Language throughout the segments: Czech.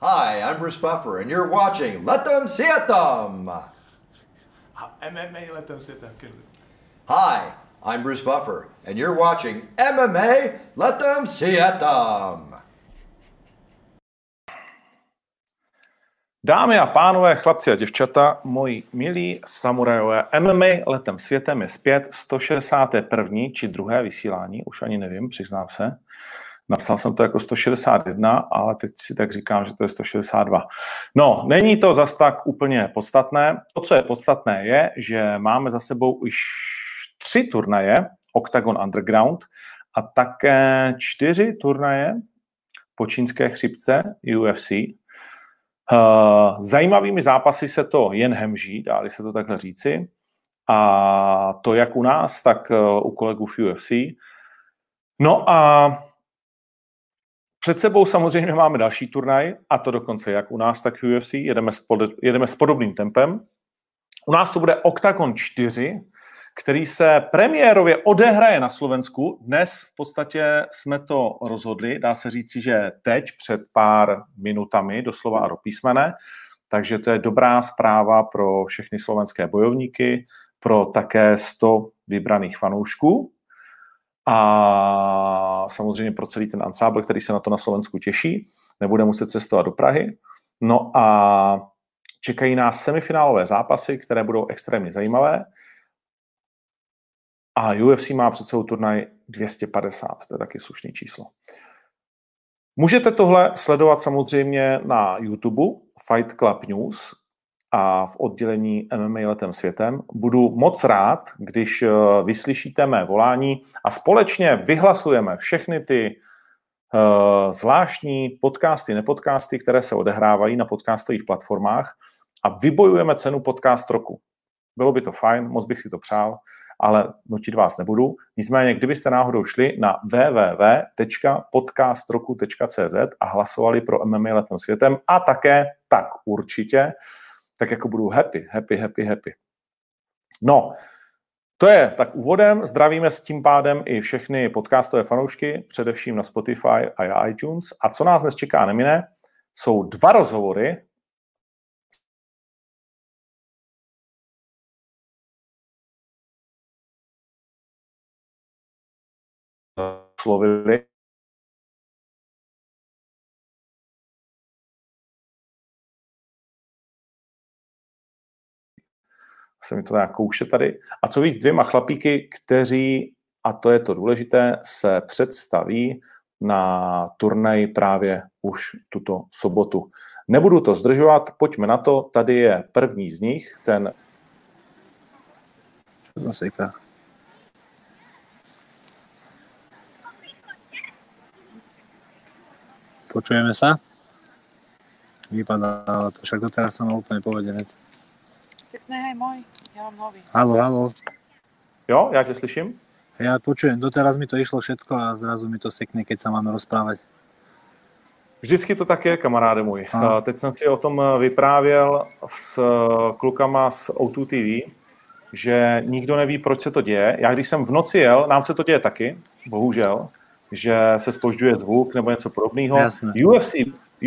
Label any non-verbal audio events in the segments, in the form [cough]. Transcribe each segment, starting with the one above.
Hi, I'm Bruce Buffer, and you're watching Let Them See It Them. MMA Let Them See It Them. Hi, I'm Bruce Buffer, and you're watching MMA Let Them See It Them. Dámy a pánové, chlapci a děvčata, moji milí samurajové, MMA letem světem je zpět 161. či druhé vysílání, už ani nevím, přiznám se. Napsal jsem to jako 161, ale teď si tak říkám, že to je 162. No, není to zas tak úplně podstatné. To, co je podstatné, je, že máme za sebou už tři turnaje Octagon Underground a také čtyři turnaje po čínské chřipce UFC. Zajímavými zápasy se to jen hemží, dá se to takhle říci. A to jak u nás, tak u kolegů v UFC. No a před sebou samozřejmě máme další turnaj, a to dokonce jak u nás, tak UFC. Jedeme s, pod, jedeme s podobným tempem. U nás to bude Octagon 4, který se premiérově odehraje na Slovensku. Dnes v podstatě jsme to rozhodli, dá se říci, že teď před pár minutami, doslova a do písmene, takže to je dobrá zpráva pro všechny slovenské bojovníky, pro také 100 vybraných fanoušků a samozřejmě pro celý ten ansábl, který se na to na Slovensku těší, nebude muset cestovat do Prahy. No a čekají nás semifinálové zápasy, které budou extrémně zajímavé. A UFC má před sebou turnaj 250, to je taky slušný číslo. Můžete tohle sledovat samozřejmě na YouTube Fight Club News a v oddělení MMA letem světem. Budu moc rád, když eh, vyslyšíte mé volání a společně vyhlasujeme všechny ty uh, zvláštní podcasty, nepodcasty, které se odehrávají na podcastových platformách a vybojujeme cenu podcast roku. Bylo by to fajn, moc bych si to přál ale nutit vás nebudu. Nicméně, kdybyste náhodou šli na www.podcastroku.cz a hlasovali pro MMA letem světem a také tak určitě, tak jako budu happy, happy, happy, happy. No, to je tak úvodem. Zdravíme s tím pádem i všechny podcastové fanoušky, především na Spotify a iTunes. A co nás dnes čeká nemine, jsou dva rozhovory slovili. Se mi to nějak kouše tady. A co víc, dvěma chlapíky, kteří, a to je to důležité, se představí na turnaj právě už tuto sobotu. Nebudu to zdržovat, pojďme na to. Tady je první z nich, ten... Zase Počujeme sa? Vypadá to, však doteraz som mal úplne povedenec. Nehej môj, ja mám nový. Halo, halo. Jo, já tě slyším. Ja počujem, doteraz mi to išlo všetko a zrazu mi to sekne, keď sa máme rozprávať. Vždycky to tak je, kamaráde můj. A. Teď jsem si o tom vyprávěl s klukama z O2 TV, že nikdo neví, proč se to děje. Já když jsem v noci jel, nám se to děje taky, bohužel, že se spožďuje zvuk nebo něco podobného. UFC,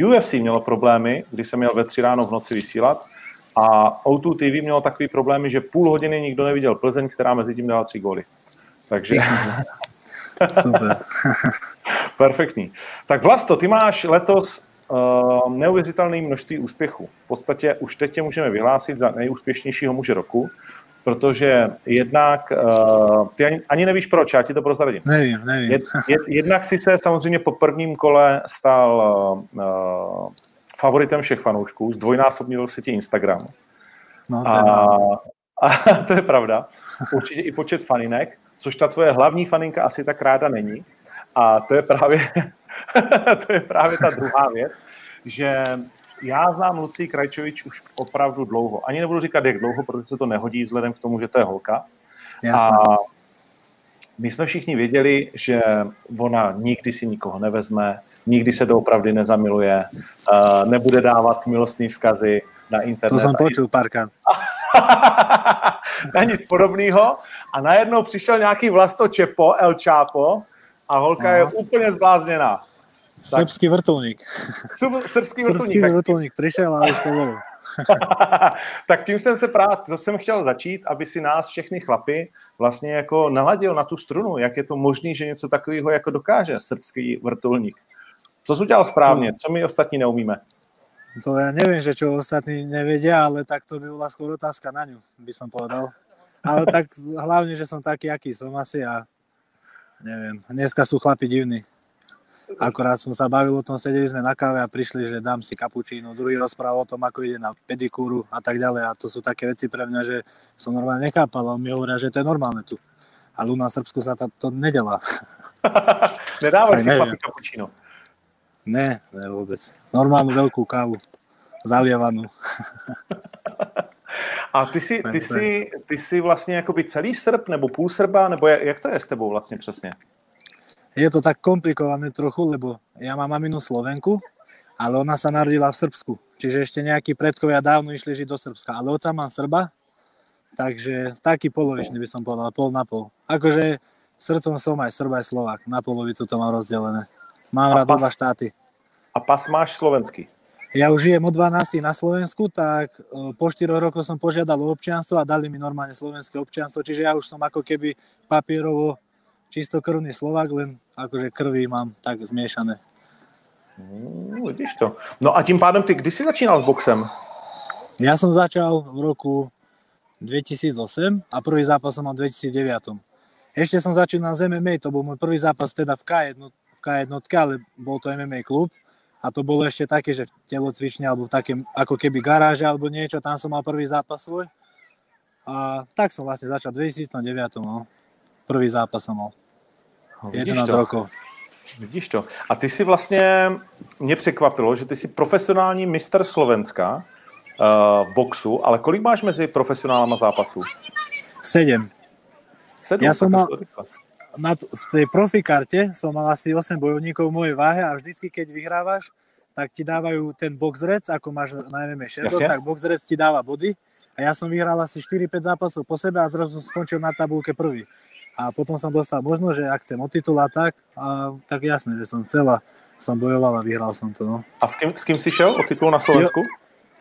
UFC mělo problémy, když jsem měl ve tři ráno v noci vysílat a O2 TV mělo takový problémy, že půl hodiny nikdo neviděl Plzeň, která mezi tím dala tři góly. Takže... Super. [laughs] Perfektní. Tak Vlasto, ty máš letos uh, neuvěřitelné množství úspěchů. V podstatě už teď tě můžeme vyhlásit za nejúspěšnějšího muže roku protože jednak, uh, ty ani, ani nevíš proč, já ti to prozradím. Nevím, nevím. Jed, jed, jednak si se samozřejmě po prvním kole stal uh, favoritem všech fanoušků, zdvojnásobnil se ti Instagram. No, to a, [laughs] a to je pravda. Určitě i počet faninek, což ta tvoje hlavní faninka asi tak ráda není. A to je právě, [laughs] to je právě ta druhá věc, že já znám Lucii Krajčovič už opravdu dlouho. Ani nebudu říkat, jak dlouho, protože se to nehodí vzhledem k tomu, že to je holka. Jasně. A my jsme všichni věděli, že ona nikdy si nikoho nevezme, nikdy se doopravdy nezamiluje, nebude dávat milostní vzkazy na internet. To jsem počul párkrát. [laughs] na nic podobného. A najednou přišel nějaký vlasto Čepo, El Čápo, a holka Aha. je úplně zblázněná. Srbský vrtulník. Srbský vrtulník. Srbský vrtulník prišiel a už to bolo. [laughs] tak tím jsem se právě, to jsem chtěl začít, aby si nás všechny chlapy vlastně jako naladil na tu strunu, jak je to možné, že něco takového jako dokáže srbský vrtulník. Co jsi udělal správně, co my ostatní neumíme? To ja neviem, že čo ostatní nevedia, ale tak to by bola skôr otázka na ňu, by som povedal. Ale tak hlavne, že som taký, aký som asi a neviem, dneska sú chlapi divní. Akorát som sa bavil o tom, sedeli sme na káve a prišli, že dám si kapučínu, druhý rozprával o tom, ako ide na pedikúru a tak ďalej a to sú také veci pre mňa, že som normálne nechápal a on mi hovoria, že to je normálne tu. Ale u nás v Srbsku sa to, nedelá. [laughs] Nedávaj si chlapi kapučíno. Ne, ne vôbec. Normálnu veľkú kávu. Zalievanú. A ty jsi, Ne, [laughs] ty jsi, ty jsi vlastně jakoby celý Srb nebo půl Srba, nebo jak, jak to je s tebou vlastně přesně? Je to tak komplikované trochu, lebo ja mám maminu Slovenku, ale ona sa narodila v Srbsku. Čiže ešte nejakí predkovia dávno išli žiť do Srbska. Ale oca mám Srba, takže taký polovičný by som povedal, pol na pol. Akože srdcom som aj Srb, aj Slovák. Na polovicu to mám rozdelené. Mám rád oba štáty. A pas máš slovenský. Ja už žijem od 12 na Slovensku, tak e, po 4 rokoch som požiadal o občianstvo a dali mi normálne slovenské občianstvo, čiže ja už som ako keby papierovo čistokrvný Slovák, len akože krvi mám tak zmiešané. Hmm, vidíš to. No a tím pádem ty, kdy jsi začínal s boxem? Ja som začal v roku 2008 a prvý zápas som mal v 2009. Ešte som začínal z MMA, to bol môj prvý zápas teda v K1, v K1 ale bol to MMA klub a to bolo ešte také, že v telocvični alebo v takém ako keby garáže alebo niečo, tam som mal prvý zápas svoj. A tak som vlastne začal v 2009, no. Prvý zápas som mal. No, vidíš 11 to. rokov. Vidíš to. A ty si vlastně, mě překvapilo, že ty jsi profesionální mistr Slovenska uh, v boxu, ale kolik máš mezi profesionálama zápasů? 7. Sedm, Já jsem mal- na, v tej profikarte som mal asi 8 bojovníkov v mojej váhe a vždycky, keď vyhrávaš, tak ti dávajú ten boxrec, ako máš na MMA Jasne. tak boxrec ti dáva body a ja som vyhral asi 4-5 zápasov po sebe a zrazu som skončil na tabulke prvý. A potom som dostal možnosť, že ak chcem o titul a tak, a tak jasné, že som chcel a som bojoval a vyhral som to. No. A s kým, s kým jsi šel o titul na Slovensku?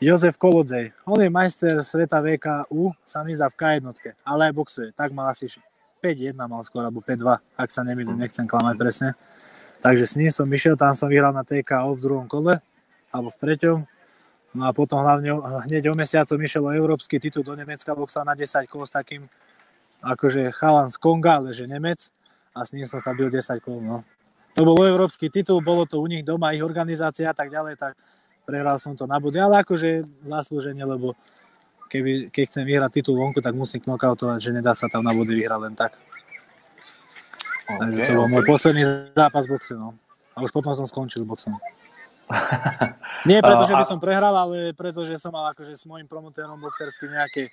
Jozef Kolodzej, on je majster sveta VKU, sa mi zdá v K1, ale aj boxuje, tak mal asi 5-1 mal skôr, alebo 5-2, ak sa nemýlim, nechcem klamať presne. Takže s ním som išiel, tam som vyhral na TKO v druhom kole, alebo v treťom. No a potom hlavne hneď o mesiac som išiel o európsky titul do Nemecka boxa na 10 kol s takým akože chalan z Konga, ale že Nemec a s ním som sa bil 10 kol, no. To bol európsky titul, bolo to u nich doma, ich organizácia a tak ďalej, tak prehral som to na body, ale akože zaslúženie, lebo keby, keď chcem vyhrať titul vonku, tak musím knockoutovať, že nedá sa tam na body vyhrať len tak. Takže Okay, to bol okay. môj posledný zápas boxe, no. A už potom som skončil boxom. Nie preto, [laughs] že by som prehral, ale preto, že som mal akože s mojim promotérom boxerským nejaké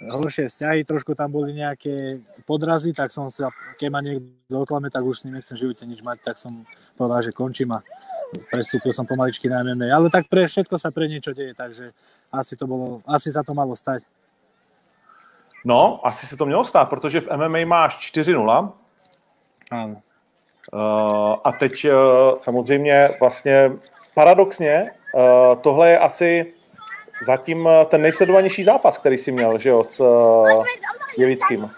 horšie vzťahy, trošku tam boli nejaké podrazy, tak som sa, keď ma niekto oklame, tak už s ním nechcem v živote nič mať, tak som povedal, že končím a prestúpil som pomaličky na MMA. Ale tak pre všetko sa pre niečo deje, takže asi to bolo, asi sa to malo stať. No, asi se to mělo stát, protože v MMA máš 4-0 Áno. uh, a teď uh, samozřejmě vlastně paradoxně uh, tohle je asi zatím uh, ten nejsledovanější zápas, který si měl, že jo, s uh, Jevickým.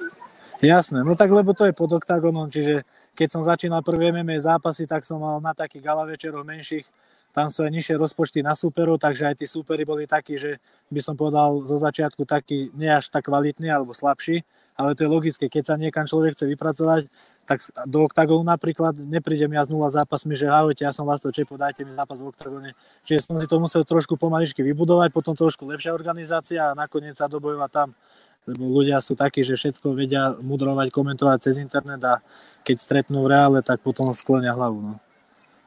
Jasné, no tak lebo to je pod oktagonom, čiže keď som začínal prvé MMA zápasy, tak som mal na takých gala večeroch menších, tam sú aj nižšie rozpočty na súperov, takže aj tí súperi boli takí, že by som povedal zo začiatku taký nie až tak kvalitný alebo slabší, ale to je logické, keď sa niekam človek chce vypracovať, tak s- do oktagonu napríklad neprídem ja z nula zápasmi, že ahojte, ja som vás to čepo, dajte mi zápas v oktagone. Čiže som si to musel trošku pomaličky vybudovať, potom trošku lepšia organizácia a nakoniec sa dobojovať tam lebo ľudia sú takí, že všetko vedia mudrovať, komentovať cez internet a keď stretnú v reále, tak potom sklenia hlavu. No.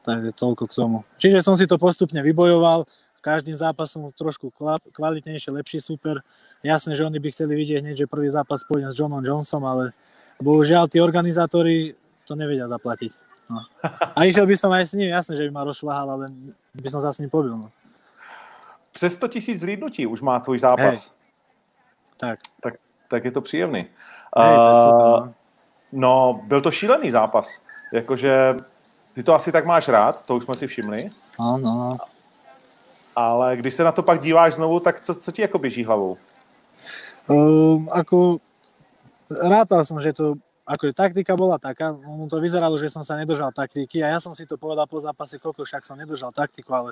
Takže toľko k tomu. Čiže som si to postupne vybojoval, každým zápasom trošku kvalitnejšie, lepší super. Jasné, že oni by chceli vidieť hneď, že prvý zápas pôjdem s Johnom Johnsonom, ale bohužiaľ tí organizátori to nevedia zaplatiť. No. A išiel by som aj s ním, jasné, že by ma rozšľahal, ale by som sa s ním pobil. No. Přes 100 tisíc zhlídnutí už má tvůj zápas. Tak, Tak, tak je to příjemný. hej, to je super, Uh, no. no, byl to šílený zápas. Jakože ty to asi tak máš rád, to už jsme si všimli. Áno, no. Ale když se na to pak díváš znovu, tak co, co ti jako běží hlavou? Um, ako rátal som, že to akože taktika bola taká, ono to vyzeralo, že som sa nedržal taktiky a ja som si to povedal po zápase, koľko však som nedržal taktiku, ale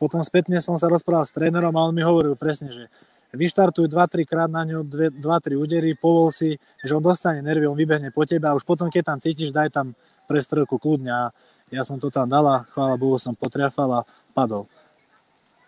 potom spätne som sa rozprával s trénerom a on mi hovoril presne, že vyštartuj 2-3 krát na ňo, 2-3 údery, povol si, že on dostane nervy, on vybehne po tebe a už potom, keď tam cítiš, daj tam prestrelku kľudne a ja som to tam dala, chvála Bohu, som potriafal a padol.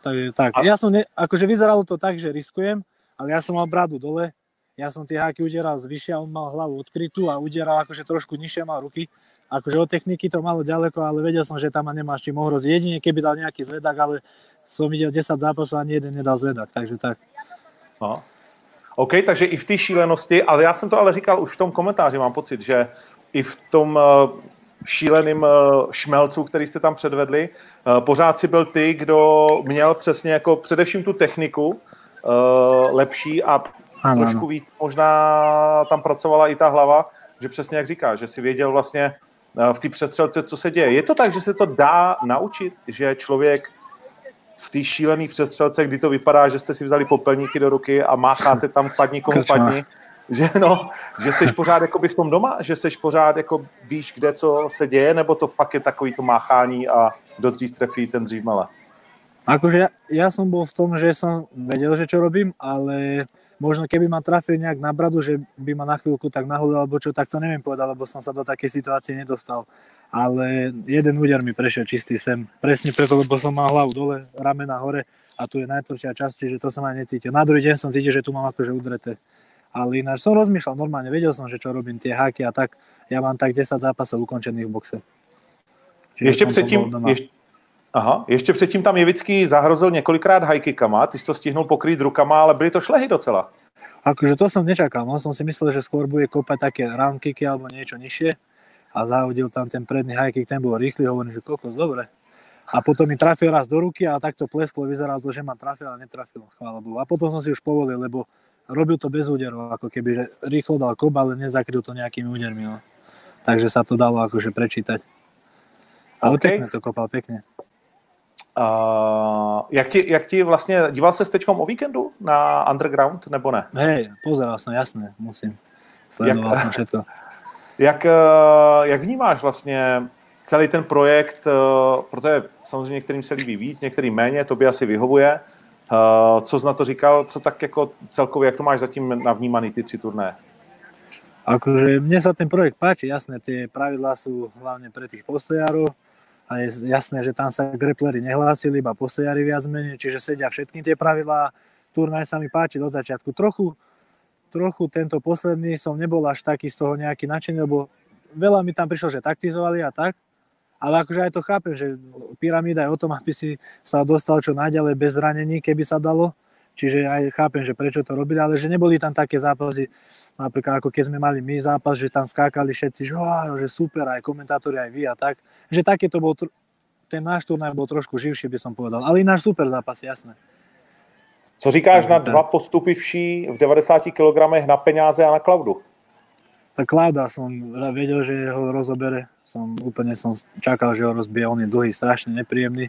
Takže tak, A- ja som, ne, akože vyzeralo to tak, že riskujem, ale ja som mal bradu dole, ja som tie háky udieral zvyššia, on mal hlavu odkrytú a udieral akože trošku nižšie, mal ruky. Akože od techniky to malo ďaleko, ale vedel som, že tam ma nemáš čím ohroziť. Jedine keby dal nejaký zvedak, ale som videl 10 zápasov a ani jeden nedal zvedak, takže tak. No. OK, takže i v té šílenosti, ale já jsem to ale říkal už v tom komentáři, mám pocit, že i v tom uh, šíleným uh, šmelcu, který jste tam předvedli, uh, pořád si byl ty, kdo měl přesně jako především tu techniku uh, lepší a Áno, trošku áno. víc možná tam pracovala i ta hlava, že přesně jak říkáš, že si věděl vlastně eh, v té přestřelce, co se děje. Je to tak, že se to dá naučit, že člověk v té šílené přestřelce, kdy to vypadá, že jste si vzali popelníky do ruky a mácháte tam padni komu padni, že no, že jsi pořád jakoby v tom doma, že jsi pořád jako víš, kde co se děje, nebo to pak je takový to máchání a kdo dřív trefí, ten dřív mele. Akože ja, ja som bol v tom, že som vedel, že čo robím, ale možno keby ma trafil nejak na bradu, že by ma na chvíľku tak nahodil alebo čo, tak to neviem povedať, lebo som sa do takej situácie nedostal. Ale jeden úder mi prešiel čistý sem. Presne preto, lebo som mal hlavu dole, ramena hore a tu je najtvrdšia časť, čiže to som aj necítil. Na druhý deň som cítil, že tu mám akože udreté. Ale ináč som rozmýšľal normálne, vedel som, že čo robím, tie háky a tak. Ja mám tak 10 zápasov ukončených v boxe. Čiže Ještě předtím, ještě, aha, ještě předtím tam Jevický zahrozil několikrát hajkikama, ty jsi to stihnul pokrýt rukama, ale byly to šlehy docela. Akože to som nečakal, no som si myslel, že skôr bude kopať také round kicky alebo niečo nižšie a zahodil tam ten predný high kick, ten bol rýchly, hovorím, že kokos, dobre. A potom mi trafil raz do ruky a takto plesklo, vyzeralo to, že ma trafil a netrafil, chvála Bohu. A potom som si už povolil, lebo robil to bez úderov, ako keby, že rýchlo dal kop, ale nezakryl to nejakými údermi, no. Takže sa to dalo akože prečítať. Ale OK. pekne to kopal, pekne. Uh, jak, ti, jak ti vlastně, díval se teďkom o víkendu na Underground, nebo ne? Hej, pozeral som, jasné, musím. Sledoval Jak- som všetko. [laughs] Jak, eh, jak vnímáš vlastně celý ten projekt, eh, protože samozřejmě některým se líbí víc, některým méně, tobě asi vyhovuje. Eh, Co jsi na to říkal, co tak jako celkově, jak to máš zatím navnímaný ty tři turné? Akože mne sa ten projekt páči, jasné, tie pravidlá sú hlavne pre tých postojárov a je jasné, že tam sa greplery nehlásili, iba postojári viac menej, čiže sedia všetky tie pravidlá. Turnaj sa mi páči do začiatku. Trochu, trochu tento posledný som nebol až taký z toho nejaký nadšený, lebo veľa mi tam prišlo, že taktizovali a tak, ale akože aj to chápem, že pyramída je o tom, [laughs] aby si sa dostal čo najďalej bez zranení, keby sa dalo. Čiže aj chápem, že prečo to robili, ale že neboli tam také zápasy, napríklad ako keď sme mali my zápas, že tam skákali všetci, že, "Á, že super, aj komentátori, aj vy a tak. Že také to bol, ten náš turnaj bol trošku živší, by som povedal. Ale ináč super zápas, jasné. Co říkáš na dva postupy vší v 90 kg na peňáze a na klaudu? Tak Klauda som vedel, že ho rozobere. Som, úplne som čakal, že ho rozbije. On je dlhý, strašne nepríjemný.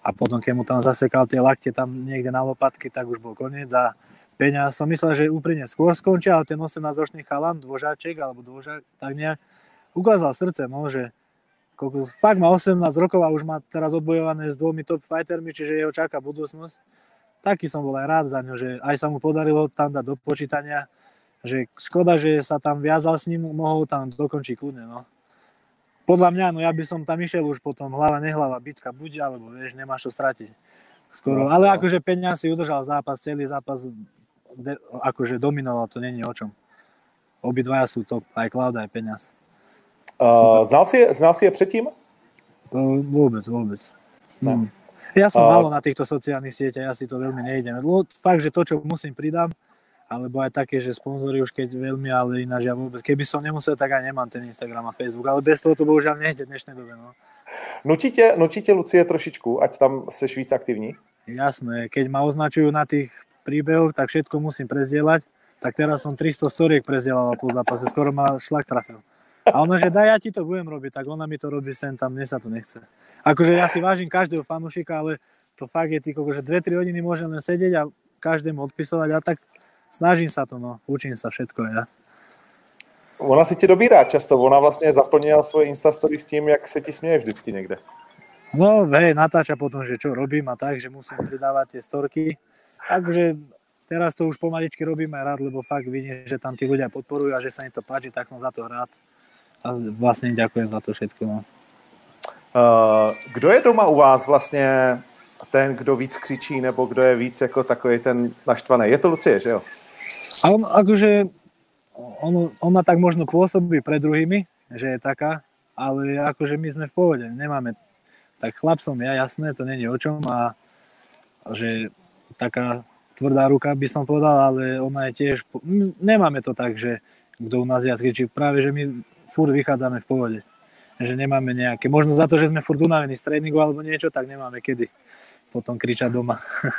A potom, keď mu tam zasekal tie lakte tam niekde na lopatky, tak už bol koniec. A Peňa som myslel, že úplne skôr skončia, ale ten 18-ročný chalan, dvožáček alebo dvožák, tak nejak ukázal srdce, no, že kokos, fakt má 18 rokov a už má teraz odbojované s dvomi top fightermi, čiže jeho čaká budúcnosť. Taký som bol aj rád za ňo, že aj sa mu podarilo tam dať do počítania, že škoda, že sa tam viazal s ním, mohol tam dokončiť kľudne, no. Podľa mňa, no ja by som tam išiel už potom hlava, nehlava, bitka buď, alebo vieš, nemáš čo stratiť. Skoro, No, ale no. akože Peňa si udržal zápas, celý zápas de, akože dominoval, to není o čom. Obidvaja sú top, aj Klauda, aj Peňaz. Uh, znal, si, je- znal si je předtím? Uh, vôbec, vôbec. Ne. Hmm. Ja som A- málo na týchto sociálnych sieťach, ja si to veľmi nejdem. Fakt, že to, čo musím, pridám, alebo aj také, že sponzory už keď veľmi, ale ináč ja vôbec. Keby som nemusel, tak aj nemám ten Instagram a Facebook, ale bez toho to bohužiaľ nejde v dnešnej dobe. No. Nutí tě, nutí tě Lucie trošičku, ať tam seš víc aktivní? Jasné, keď ma označujú na tých príbehoch, tak všetko musím prezdieľať. Tak teraz som 300 storiek prezdieľal po zápase, skoro ma šlak trafil. A ono, že daj, ja ti to budem robiť, tak ona mi to robí sem tam, mne sa to nechce. Akože ja si vážim každého fanúšika, ale to fakt je týko, že 2-3 hodiny môžem len sedieť a každému odpisovať a tak snažím sa to, no, učím sa všetko ja. Ona si tě dobírá často, ona vlastně zaplnila svoje Instastory s tím, jak se ti směje vždycky někde. No, hej, natáča potom, že čo robím a tak, že musím pridávať tie storky. Takže teraz to už pomaličky robím aj rád, lebo fakt vidím, že tam tí ľudia podporujú a že sa im to páči, tak som za to rád. A vlastne ďakujem za to všetko. No. Uh, kdo je doma u vás vlastně ten, kdo víc křičí, nebo kdo je víc jako takový ten naštvaný? Je to Lucie, že jo? A on akože, on, ona tak možno pôsobí pred druhými, že je taká, ale akože my sme v pohode, nemáme, tak chlap som ja, jasné, to není o čom a že taká tvrdá ruka by som povedal, ale ona je tiež, nemáme to tak, že kto u nás viac kričí, práve že my furt vychádzame v pohode, že nemáme nejaké, možno za to, že sme furt unavení z tréningu alebo niečo, tak nemáme kedy potom kričať doma. [laughs]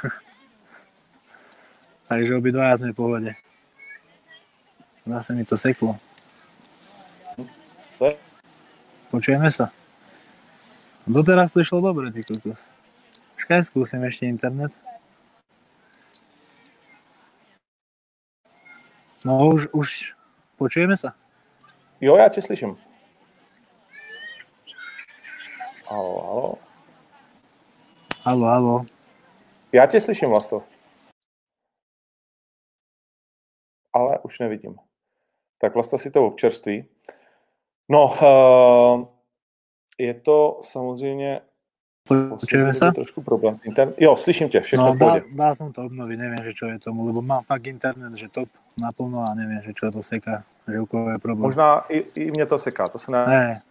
Takže obidvaja sme v pohode. Zase mi to seklo. Počujeme sa. Doteraz to išlo dobre, ty kokos. Počkaj, skúsim ešte internet. No už, už počujeme sa. Jo, já tě slyším. Halo, halo. Halo, halo. Já tě slyším, Vlasto. Ale už nevidím. Tak Vlasta si to občerství. No, uh, je to samozřejmě Počujeme sa? trošku problém. Inter... Jo, slyším tě, všechno No, dá, dá som to obnoviť, neviem, že čo je tomu, lebo mám fakt internet, že top naplno a neviem, že čo to seká, že u koho je problém. Možná i, i mě to seká, to se ne... Ne.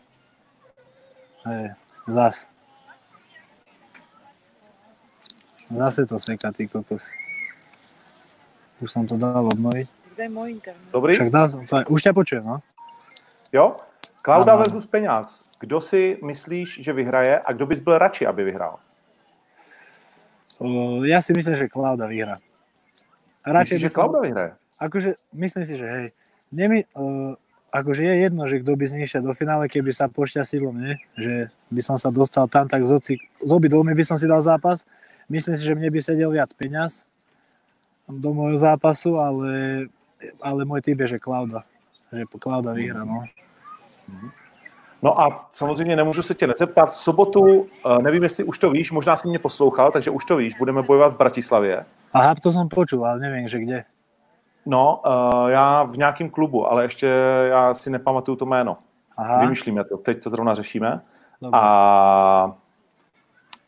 Ne, zas. Zase to seká, ty kokos. Už som to dal obnoviť. Kde je môj internet? Dobrý? Však dal som to aj, už ťa počujem, no. Jo? Klauda versus Peňaz. Kdo si myslíš, že vyhraje a kdo bys byl radši, aby vyhrál? Ja si myslím, že Klauda vyhrá. Radšej Myslíš, že Klauda vyhraje? akože myslím si, že hej, nemi, uh, akože je jedno, že kto by znišťal do finále, keby sa pošťastilo mne, že by som sa dostal tam, tak z, oci, z obidvomi by som si dal zápas. Myslím si, že mne by sedel viac peňaz do môjho zápasu, ale, ale môj typ je, že Klauda. Že Klauda vyhrá, no. No a samozřejmě nemůžu se tě nezeptat. V sobotu, eh, nevím, jestli už to víš, možná jsi mě poslouchal, takže už to víš, budeme bojovat v Bratislavě. Aha, to som počul, ale neviem, že kde. No, eh, já v nějakém klubu, ale ještě já si nepamatuju to jméno. Aha, Vymýšlíme to, teď to zrovna řešíme. dobre. A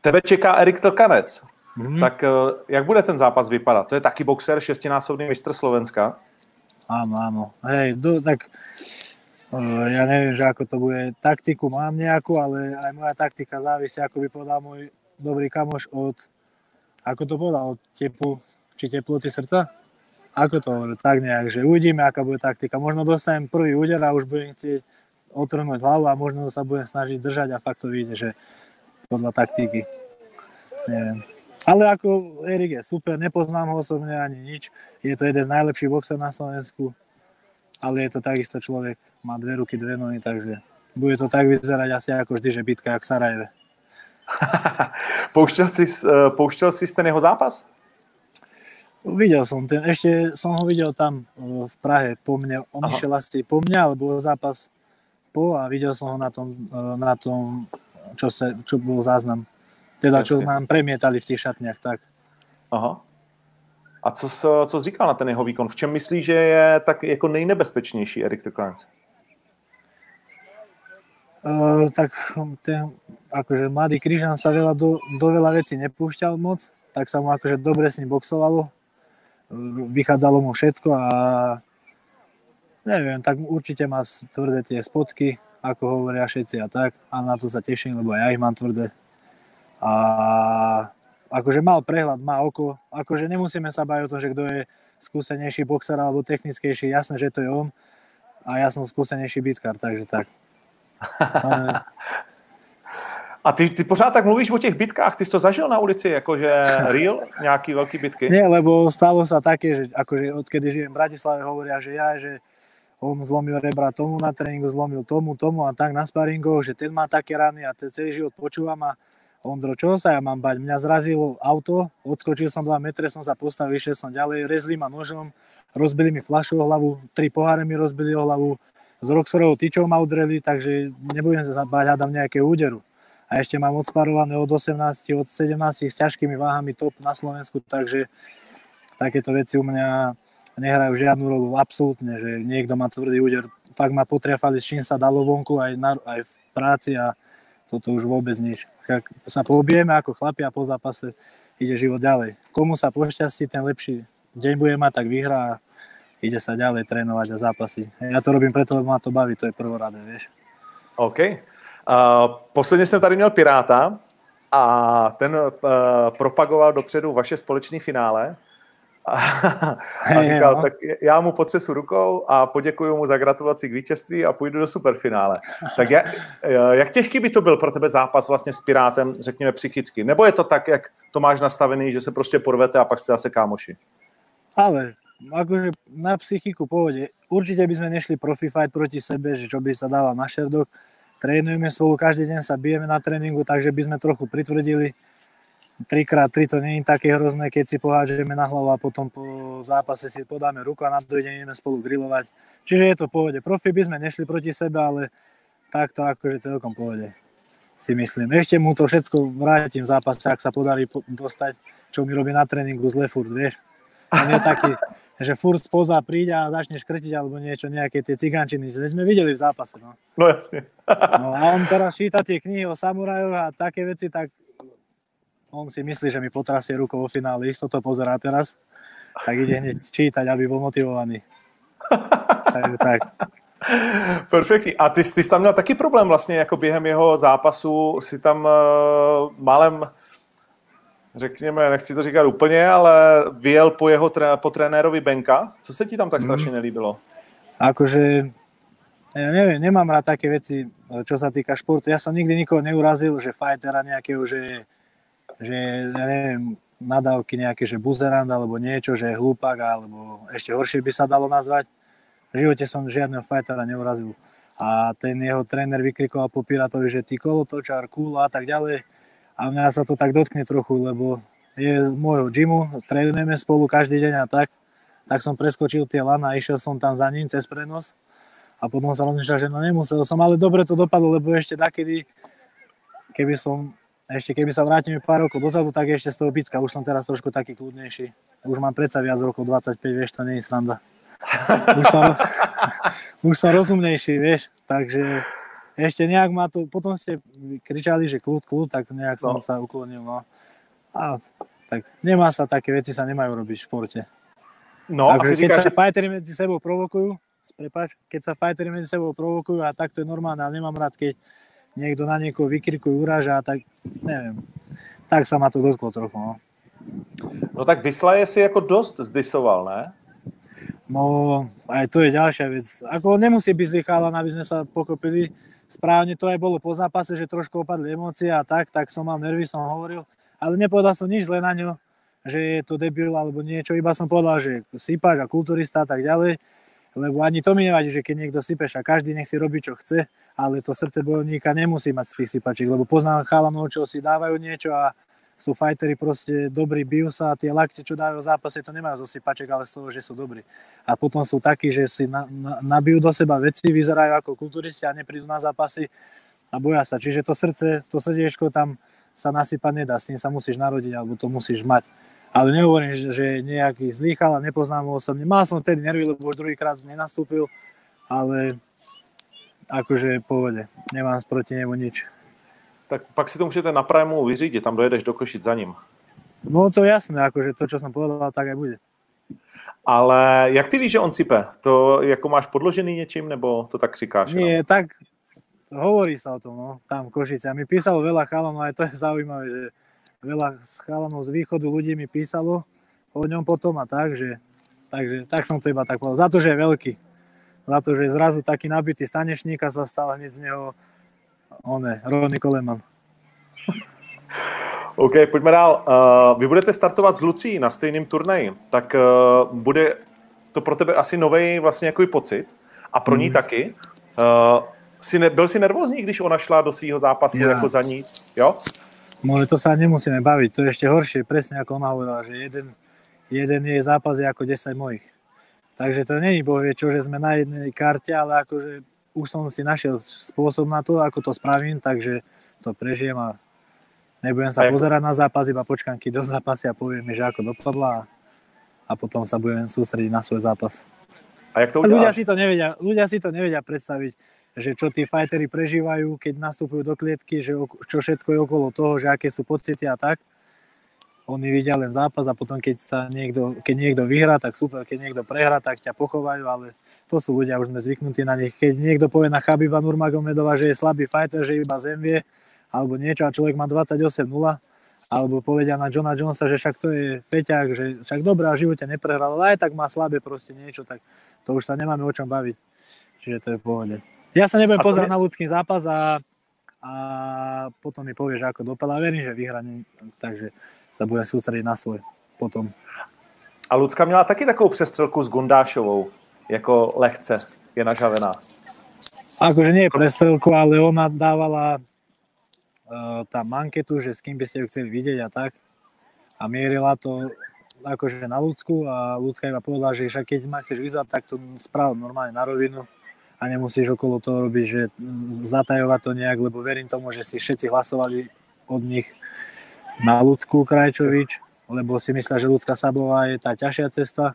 tebe čeká Erik Tlkanec. Mhm. Tak eh, jak bude ten zápas vypadat? To je taky boxer, šestinásobný mistr Slovenska. Áno, áno. Hej, do, tak uh, ja neviem, že ako to bude. Taktiku mám nejakú, ale aj moja taktika závisí, ako by povedal môj dobrý kamoš od, ako to povedal, od tepu, či teploty srdca? Ako to hovorí? Tak nejak, že uvidíme, aká bude taktika. Možno dostanem prvý úder a už budem chcieť otrhnúť hlavu a možno sa budem snažiť držať a fakt to vyjde, že podľa taktiky. Neviem. Ale ako Erik je super, nepoznám ho osobne ani nič. Je to jeden z najlepších boxer na Slovensku, ale je to takisto človek, má dve ruky, dve nohy, takže bude to tak vyzerať asi ako vždy, že bitka jak v Sarajeve. [laughs] pouštěl, jsi, eh, pouštěl jsi ten jeho zápas? Videl som ten, ešte som ho videl tam eh, v Prahe po mne, on Aha. išiel asi po mne, alebo zápas po a videl som ho na tom, eh, na tom čo, sa, čo bol záznam. Teda, čo nám premietali v tých šatniach, tak. Aha. A co, jsi- co jsi říkal na ten jeho výkon? V čem myslíš, že je tak jako nejnebezpečnější Erik Tlkanec? Uh, tak ten, akože mladý Kryžan sa veľa do, do veľa vecí nepúšťal moc, tak sa mu akože dobre s ním boxovalo. Vychádzalo mu všetko a neviem, tak určite má tvrdé tie spotky, ako hovoria všetci a tak. A na to sa teším, lebo ja ich mám tvrdé. A akože mal prehľad, má oko. Akože nemusíme sa bať o tom, že kto je skúsenejší boxer alebo technickejší. Jasné, že to je on. A ja som skúsenejší bitkár, takže tak. A ty, ty pořád tak mluvíš o těch bitkách, ty jsi to zažil na ulici, jakože real, nějaký velký bitky? [laughs] Nie, lebo stalo sa také, že akože odkedy žijem v Bratislave, hovoria, že ja, že on zlomil rebra tomu na tréningu, zlomil tomu, tomu a tak na sparingoch, že ten má také rany a ten celý život počúvam a Ondro, čo sa ja mám bať? Mňa zrazilo auto, odskočil som 2 metre, som sa postavil, išiel som ďalej, rezli ma nožom, rozbili mi flašu o hlavu, tri poháre mi rozbili o hlavu, z Roxorovou tyčou ma udreli, takže nebudem sa bať, hádam nejaké úderu. A ešte mám odsparované od 18, od 17 s ťažkými váhami top na Slovensku, takže takéto veci u mňa nehrajú žiadnu rolu, absolútne, že niekto má tvrdý úder. Fakt ma potriafali, s čím sa dalo vonku aj, na, aj v práci a toto už vôbec nič. Ak sa pobijeme ako chlapi a po zápase ide život ďalej. Komu sa pošťastí, ten lepší deň bude mať, tak vyhrá a ide sa ďalej trénovať a zápasy. Ja to robím preto, lebo ma to baví, to je prvoradé, vieš. OK. Uh, posledně jsem tady měl Piráta a ten uh, propagoval dopředu vaše společné finále a, [laughs] a říkal, no. tak já mu potřesu rukou a poděkuji mu za gratulaci k vítězství a půjdu do superfinále. [laughs] Tak jak, jak těžký by to byl pro tebe zápas vlastně s Pirátem, řekněme psychicky? Nebo je to tak, jak to máš nastavený, že se prostě porvete a pak jste zase kámoši? Ale akože na psychiku pohode. Určite by sme nešli profi fight proti sebe, že čo by sa dával na šerdok. Trénujeme spolu, každý deň sa bijeme na tréningu, takže by sme trochu pritvrdili 3x3 to je také hrozné, keď si pohážeme na hlavu a potom po zápase si podáme ruku a na druhý deň ideme spolu grilovať. Čiže je to v pohode. Profi by sme nešli proti sebe, ale takto akože celkom pohode si myslím. Ešte mu to všetko vrátim v zápase, ak sa podarí dostať, čo mi robí na tréningu zle furt, vieš. On je taký, [laughs] že furt spoza príde a začne škrtiť alebo niečo, nejaké tie cigančiny, že sme videli v zápase. No, no jasne. no a on teraz číta tie knihy o samurajoch a také veci, tak on si myslí, že mi potrasie rukou vo finále, isto to pozerá teraz, tak ide hneď čítať, aby bol motivovaný. [laughs] Takže tak. Perfektní. A ty, ty jsi tam měl taky problém vlastně, jako během jeho zápasu si tam uh, málem, řekněme, nechci to říkat úplně, ale vyjel po jeho po trenérovi Benka. Co se ti tam tak mhm. strašně nelíbilo? Akože, ja neviem, nemám rád také veci, čo sa týka športu. Ja som nikdy nikoho neurazil, že fightera nejakého, že že ja neviem, nadávky nejaké, že buzerant alebo niečo, že je hlúpak, alebo ešte horšie by sa dalo nazvať. V živote som žiadneho fightera neurazil. A ten jeho tréner vykrikoval po Piratovi, že ty kolotočár, cool a tak ďalej. A mňa sa to tak dotkne trochu, lebo je z môjho gymu, trénujeme spolu každý deň a tak. Tak som preskočil tie lana a išiel som tam za ním cez prenos. A potom sa rozmýšľal, že no nemusel som, ale dobre to dopadlo, lebo ešte takedy, keby som ešte keby sa vrátime pár rokov dozadu, tak ešte z toho bytka. Už som teraz trošku taký kľudnejší. Už mám predsa viac rokov, 25, vieš, to nie je sranda. [laughs] Už som, [laughs] už som rozumnejší, vieš, takže ešte nejak ma to, potom ste kričali, že kľud, kľud, tak nejak som no. sa uklonil, no. A tak nemá sa, také veci sa nemajú robiť v športe. No, Takže, keď říkáš, sa fightery medzi sebou provokujú, prepáč, keď sa fightery medzi sebou provokujú a tak to je normálne, ale nemám rád, keď niekto na niekoho vykrikuje, uráža, tak neviem. Tak sa ma to dotklo trochu, no. No tak Vyslaje si ako dosť zdisoval, ne? No, aj to je ďalšia vec. Ako nemusí byť zlý chalan, aby sme sa pokopili. Správne to aj bolo po zápase, že trošku opadli emócie a tak, tak som mal nervy, som hovoril. Ale nepovedal som nič zle na ňo, že je to debil alebo niečo. Iba som povedal, že sypáš a kulturista a tak ďalej. Lebo ani to mi nevadí, že keď niekto sypeš a každý nech si robí, čo chce, ale to srdce bojovníka nemusí mať z tých sypačiek, lebo poznám chalanov, čo si dávajú niečo a sú fajteri proste dobrí, bijú sa a tie lakte, čo dávajú v zápase, to nemajú zo sypaček, ale z toho, že sú dobrí. A potom sú takí, že si na, na, nabijú do seba veci, vyzerajú ako kulturisti a neprídu na zápasy a boja sa. Čiže to srdce, to srdiečko tam sa nasypať nedá, s tým sa musíš narodiť alebo to musíš mať. Ale nehovorím, že, že nejaký zlý chala, nepoznám ho osobne. Mal som vtedy nervy, lebo už druhýkrát nenastúpil, ale akože pohode. Nemám proti nemu nič. Tak pak si to můžete na Primu vyřídit, tam dojedeš do Košic za ním. No to jasné, akože to, čo som povedal, tak aj bude. Ale jak ty víš, že on sype? To jako máš podložený něčím, nebo to tak říkáš? Nie, no? tak hovorí sa o tom, no, tam v Košice. A mi písalo veľa chalanov, aj to je [laughs] zaujímavé, že veľa chalanov z východu ľudí mi písalo o ňom potom a tak, že, takže tak som to iba tak povedal. Za to, že je veľký. Za to, že je zrazu taký nabitý stanečník a sa stal hneď z neho one, Ronny Coleman. OK, pojďme dál. Uh, vy budete startovat s Lucí na stejném turnaji, tak uh, bude to pro tebe asi nový vlastně jako pocit. a pro ní Mhm. taky. Uh, si ne, byl si nervózní, když ona šla do svého zápasu Ja. jako za ní? Jo? Môže to sa nemusíme baviť, to je ešte horšie, presne ako ona hovorila, že jeden, jeden jej zápas je ako 10 mojich. Takže to není bohvie čo, že sme na jednej karte, ale akože už som si našiel spôsob na to, ako to spravím, takže to prežijem a nebudem A sa ako- pozerať na zápasy, iba počkám, kým do zápasy a poviem mi, že ako dopadla a, a potom sa budem sústrediť na svoj zápas. A jak to A ľudia si to nevedia, ľudia si to nevedia predstaviť, že čo tí fightery prežívajú, keď nastupujú do klietky, že čo všetko je okolo toho, že aké sú pocity a tak. Oni vidia len zápas a potom keď sa niekto, keď niekto vyhrá, tak super, keď niekto prehrá, tak ťa pochovajú, ale to sú ľudia, už sme zvyknutí na nich. Keď niekto povie na Chabiba Nurmagomedova, že je slabý fighter, že iba zemvie, alebo niečo a človek má 28-0, alebo povedia na Johna Jonesa, že však to je feťák, že však dobrá, v živote neprehral, ale aj tak má slabé proste niečo, tak to už sa nemáme o čom baviť. Čiže to je v pohode. Ja sa nebudem A pozerať je- na ľudský zápas a, a potom mi povie, že ako dopadla. Verím, že vyhra, ne- takže sa budem sústrediť na svoj potom. A Lucka měla taky takovou přestřelku s Gondášovou, jako lehce je nažavená. Akože nie je prestrelku, ale ona dávala uh, tam manketu, že s kým by ste ju chceli vidieť a tak. A mierila to akože na ľudsku a ľudská iba povedala, že však keď ma chceš vyzvať, tak to správ normálne na rovinu a nemusíš okolo toho robiť, že zatajovať to nejak, lebo verím tomu, že si všetci hlasovali od nich na ľudskú Krajčovič, lebo si myslia, že ľudská Sabová je tá ťažšia cesta,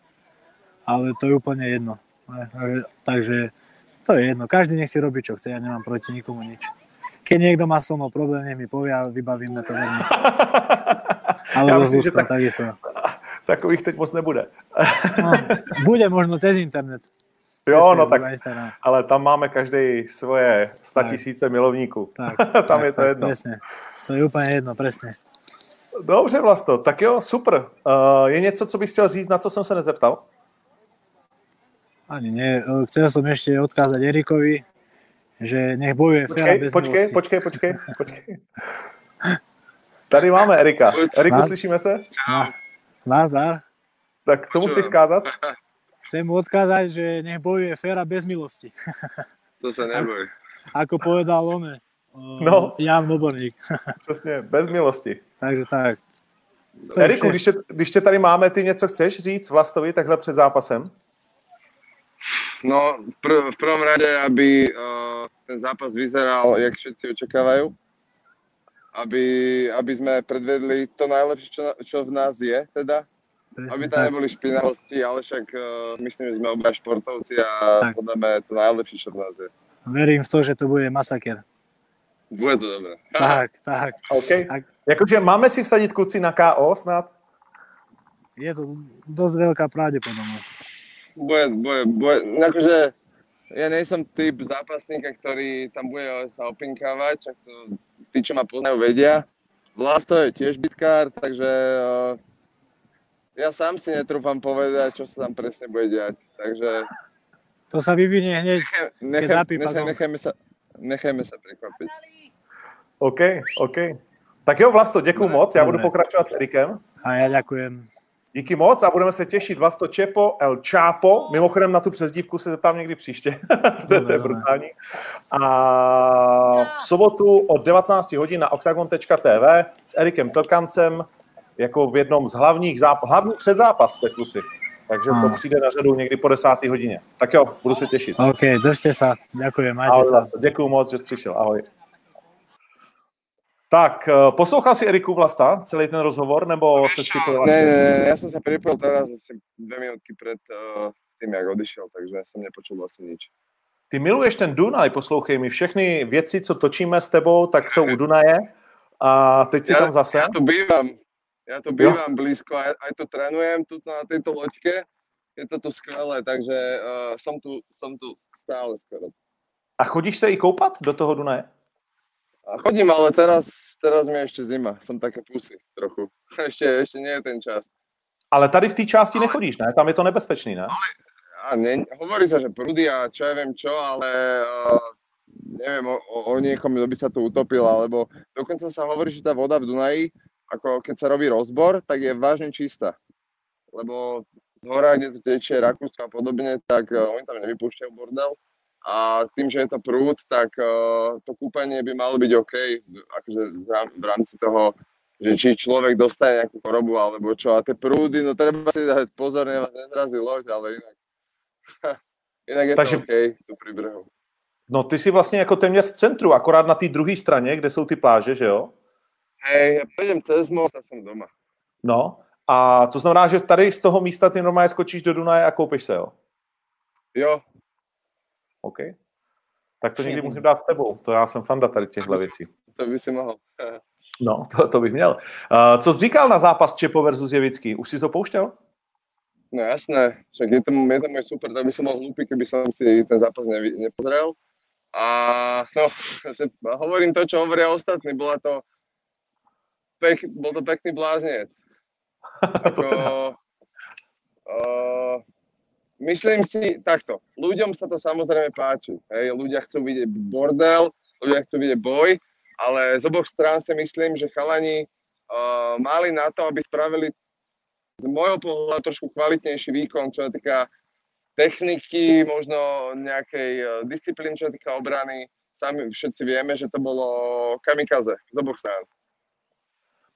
ale to je úplne jedno. Takže- Takže to je jedno, každý nech si robí, čo chce, ja nemám proti nikomu nič. Keď niekto má so mnou problém, nech mi povie a vybavíme to veľmi. Já Alebo myslím, ľudskou tak, takisto. [laughs] takových teď moc nebude. No, bude možno cez internet. Jo, no tak, ale tam máme každý svoje 100 Tak. tisíce milovníků. Tak, [laughs] tam tak, je to tak, jedno. Presne. To je úplne jedno, presne. Dobře, Vlasto, tak jo, super. Uh, je něco, co bys chtěl říct, na co jsem se nezeptal? Ani nie. E, Chcel som ešte odkázať Erikovi, že nech bojuje féra Počkej, bez počkej, milosti. počkej, počkej, počkej. Tady máme Erika. Eriku, slyšíme se? Nazdar. Tak co mu chceš skázat? Chcem mu odkázať, že nech bojuje féra bez milosti. To sa neboj. Ako povedal on, No. Jan Noborník. [laughs] Přesně, bez milosti. Takže tak. To je Eriku, když tě, když tě tady máme, ty něco chceš říct Vlastovi takhle před zápasem? No, v, pr- v prvom rade, aby uh, ten zápas vyzeral, jak všetci očakávajú. Aby, aby sme predvedli to najlepšie, čo, na- čo v nás je, teda. Presne Aby tam tak. neboli špinavosti, ale však uh, myslím, že sme obaja športovci a Tak. podáme to najlepšie, čo v nás je. Verím v to, že to bude masaker. Bude to dobré. Tak, tak. OK. Tak. Jakože máme si vsadit kluci na KO snad? Je to dosť veľká pravdepodobnosť. Bude, bude, bude, akože ja nie som typ zápasníka, ktorý tam bude sa opinkávať, čak to tí, čo ma poznajú, vedia. Vlasto je tiež bitkár, takže uh, ja sám si netrúfam povedať, čo sa tam presne bude diať. Takže To sa vyvinie hneď. nechaj, zapípa nechaj, nechajme, sa, nechajme sa prekvapiť. OK, OK. Tak jo, Vlasto, děkuji moc. Já budu pokračovat s Erikem. A ja ďakujem. Díky moc a budeme se těšit Vlasto Čepo, El Chapo. Mimochodem na tu přezdívku se zeptám někdy příště. [laughs] to, je, to je brutální. A v sobotu od 19 hodin na octagon.tv s Erikem Plkancem jako v jednom z hlavních zápas, hlavní předzápas jste kluci. Takže to přijde na řadu někdy po desáté hodině. Tak jo, budu se těšit. OK, držte sa. Ďakujem, majte Ahoj. Vlasto, děkuji moc, že jsi přišel. Ahoj. Tak, eh, poslouchal si Eriku Vlasta celý ten rozhovor, nebo se připojil? Ne, ne, ne, ja som sa pripojil teraz asi dve minútky pred uh, tým, jak odišiel, takže som nepočul vlastne nič. Ty miluješ ten Dunaj, poslouchej mi. Všechny věci, co točíme s tebou, tak jsou u Dunaje. A teď si Ja- tam zase. Ja tu bývam, ja tu bývam blízko, aj, aj tu trénujem, tu na tejto loďke, je to tu skvelé, takže uh, som, tu, som tu stále skoro. A chodíš se i koupat do toho Dunaje? A chodím, ale teraz, teraz mi je ešte zima, som také pusy trochu. [laughs] Ešte, ešte nie je ten čas. Ale tady v té části nechodíš, ne? Tam je to nebezpečný, ne? A ne, hovorí sa, že prúdy a čo ja viem čo, ale uh, neviem o, o, o niekom, kto by sa tu utopil, alebo dokonca sa hovorí, že tá voda v Dunaji, ako keď sa robí rozbor, tak je vážne čistá. Lebo z hora, kde to tečie Rakúsko a podobne, tak uh, oni tam nevypúšťajú bordel. a tým, že je to prúd, tak uh, to kúpanie by malo byť OK, akože v rámci toho, že či človek dostane nejakú chorobu alebo čo. A tie prúdy, no treba si dať pozor, vás nezrazí loď, ale inak, [laughs] inak je Takže... to OK tu pri brehu. No ty si vlastně jako téměř v centru, akorát na té druhé straně, kde jsou ty pláže, že jo? Prejdem cez most a som doma. No, a to znamená, že tady z toho místa ty normálně skočíš do Dunaje a koupíš se, jo? Jo. OK. Tak to někdy musím dát s tebou. To já jsem fanda tady těchto věcí. To by si mohl. no, to, to bych měl. Uh, co jsi říkal na zápas Čepo versus Jevický? Už si to pouštěl? No jasné, však je to, je to můj super, tak by som mohl hlúpy, keby som si ten zápas ne, nepozrel. A no, [laughs] hovorím to, čo hovoria ostatní, bola to pek, bol to pekný bláznec. [laughs] Ako, uh, myslím si takto, ľuďom sa to samozrejme páči. Hej, ľudia chcú vidieť bordel, ľudia chcú vidieť boj, ale z oboch strán si myslím, že chalani uh, mali na to, aby spravili z môjho pohľadu trošku kvalitnejší výkon, čo sa týka techniky, možno nejakej disciplíny, čo sa týka obrany. Sami všetci vieme, že to bolo kamikaze z oboch strán.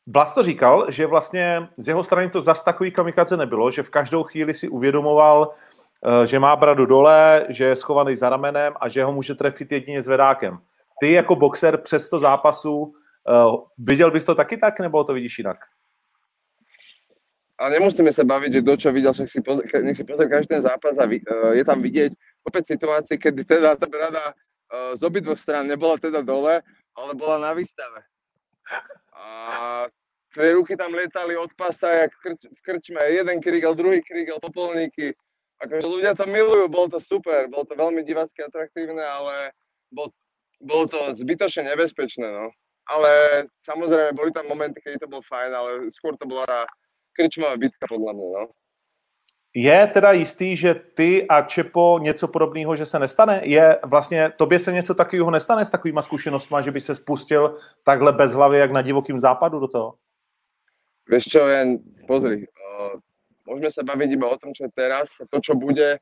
Vlas to říkal, že vlastně z jeho strany to zas takový kamikaze nebylo, že v každou chvíli si uvědomoval, eh, že má bradu dole, že je schovaný za ramenem a že ho může trefit jedině zvedákem. Ty jako boxer přes to zápasu, uh, viděl bys to taky tak, nebo to vidíš jinak? A nemusíme se bavit, že kdo čo viděl, však si pozrie, nech si pozrie každý ten zápas a uh, je tam vidět opět situace, kdy teda ta brada uh, z obidvoch stran nebola teda dole, ale bola na výstave. A tie ruky tam lietali od pasa, jak krč, v krčme. Jeden krigel, druhý krigel, popolníky. Akože ľudia to milujú, bolo to super, bolo to veľmi divácky atraktívne, ale bol, bolo to zbytočne nebezpečné, no. Ale samozrejme, boli tam momenty, keď to bol fajn, ale skôr to bola krčmová bitka podľa mňa, no. Je teda jistý, že ty a Čepo něco podobného, že se nestane? Je vlastně, tobě se něco takového nestane s takovýma zkušenostmi, že by se spustil takhle bez hlavy, jak na divokým západu do toho? Vieš čo, jen pozri, uh, môžeme sa baviť iba o tom, čo je teraz to, čo bude.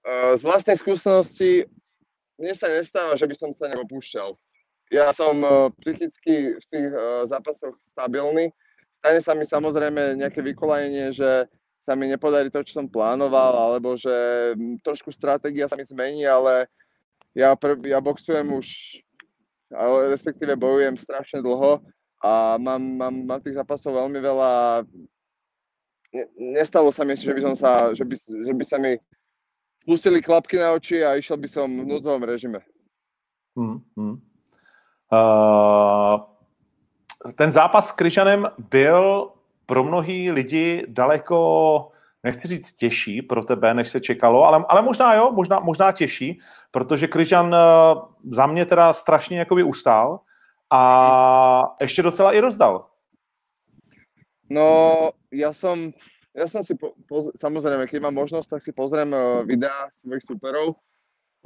Uh, z vlastnej skúsenosti mne sa nestáva, že by som sa nepopúšťal. Ja som uh, psychicky v tých zápasoch stabilný. Stane sa mi samozrejme nejaké vykolajenie, že sa mi nepodarí to, čo som plánoval, alebo že trošku stratégia sa mi zmení, ale ja, ja boxujem už, ale respektíve bojujem strašne dlho a mám, mám, mám tých zápasov veľmi veľa. Nestalo sa mi, že by, som sa, že by, že by sa mi spustili klapky na oči a išiel by som v núdzovom režime. Hmm, hmm. Uh, ten zápas s Kryžanem byl pro mnohý lidi daleko, nechci říct těžší pro tebe, než se čekalo, ale, ale možná jo, možná, možná těžší, protože Kryžan eh, za mě teda strašně jakoby ustál a ještě docela i rozdal. No, ja som, ja som si, po, poz, samozrejme, keď mám možnosť, tak si pozriem uh, videá svojich superov,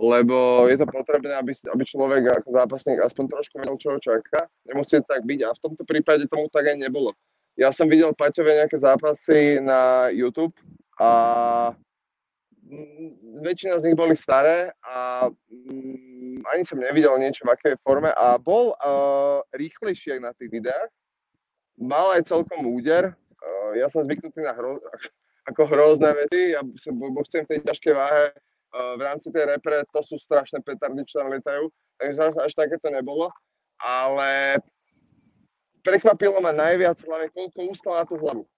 lebo je to potrebné, aby, aby človek ako zápasník aspoň trošku vedel, čo čaká. Nemusí tak byť a v tomto prípade tomu tak aj nebolo. Ja som videl Paťové nejaké zápasy na YouTube a väčšina z nich boli staré a mm, ani som nevidel niečo v akej forme a bol uh, rýchlejší na tých videách. Mal aj celkom úder. Uh, ja som zvyknutý na hro, [laughs] ako hrozné veci. Ja boxujem v tej ťažkej váhe uh, v rámci tej repre, to sú strašné petardy, čo tam lietajú. Takže zase až také to nebolo. Ale prekvapilo ma najviac hlavne, koľko ustal na tú hlavu.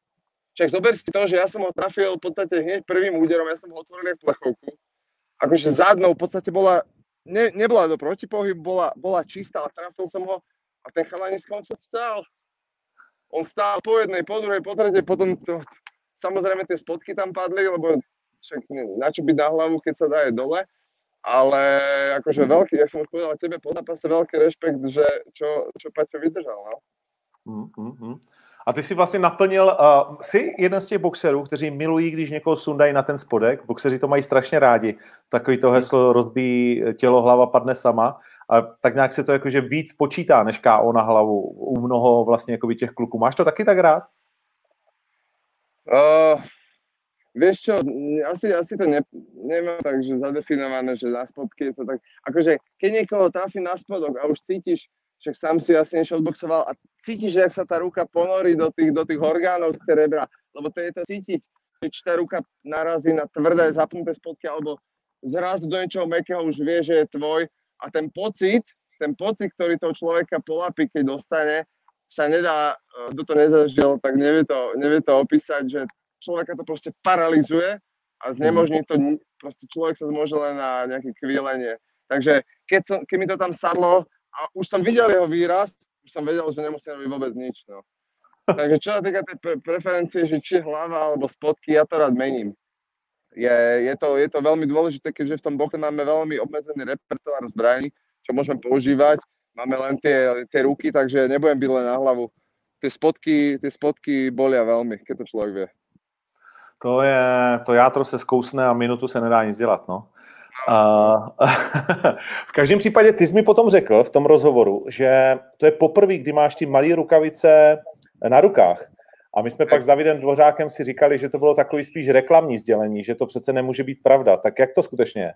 Však zober si to, že ja som ho trafil v podstate hneď prvým úderom, ja som ho otvoril v plechovku. Akože zadnou v podstate bola, ne, nebola do protipohybu, bola, bola čistá, ale trafil som ho a ten chalanisko on stál. On stál po jednej, po druhej, po tretej, potom to, samozrejme tie spotky tam padli, lebo však na čo byť na hlavu, keď sa dá dole. Ale akože veľký, jak som už povedal tebe po zápase, veľký rešpekt, že čo, čo Paťo vydržal. No? Mm-hmm. A ty si vlastně naplnil, uh, jsi jeden z těch boxerů, kteří milují, když někoho sundají na ten spodek. Boxeři to mají strašně rádi. Takový to heslo rozbíjí tělo, hlava padne sama. A tak nějak se to jakože víc počítá než KO na hlavu u mnoho vlastně jakoby těch kluků. Máš to taky tak rád? Uh, Vieš čo, asi, asi to ne, nemám tak, že zadefinované, že na spodky je to tak, akože keď niekoho trafí na spodok a už cítiš, však sám si asi niečo odboxoval. A cítiš, že ak sa tá ruka ponorí do tých, do tých orgánov z tej rebra, lebo to je to cítiť, že či ruka narazí na tvrdé zapnuté spodky, alebo zrazu do niečoho mekého už vie, že je tvoj. A ten pocit, ten pocit, ktorý toho človeka polapí, keď dostane, sa nedá, eh, kto to nezažil, tak nevie to, nevie to opísať, že človeka to proste paralizuje a znemožní to, človek sa zmôže len na nejaké kvílenie. Takže keď, som, keď mi to tam sadlo a už som videl jeho výraz, už som vedel, že nemusím robiť vôbec nič. No. Takže čo sa týka tej pre- preferencie, že či hlava alebo spodky, ja to rád mením. Je, je, to, je to veľmi dôležité, keďže v tom boxe máme veľmi obmedzený repertoár zbraní, čo môžeme používať. Máme len tie, tie ruky, takže nebudem byť len na hlavu. Tie spodky, tie spodky bolia veľmi, keď to človek vie. To je, to játro se zkousne a minutu se nedá nic dělat, no. A, [laughs] v každém případě ty jsi mi potom řekl v tom rozhovoru, že to je poprvé, kdy máš ty malé rukavice na rukách. A my jsme pak s Davidem Dvořákem si říkali, že to bylo takový spíš reklamní sdělení, že to přece nemůže být pravda. Tak jak to skutečně je?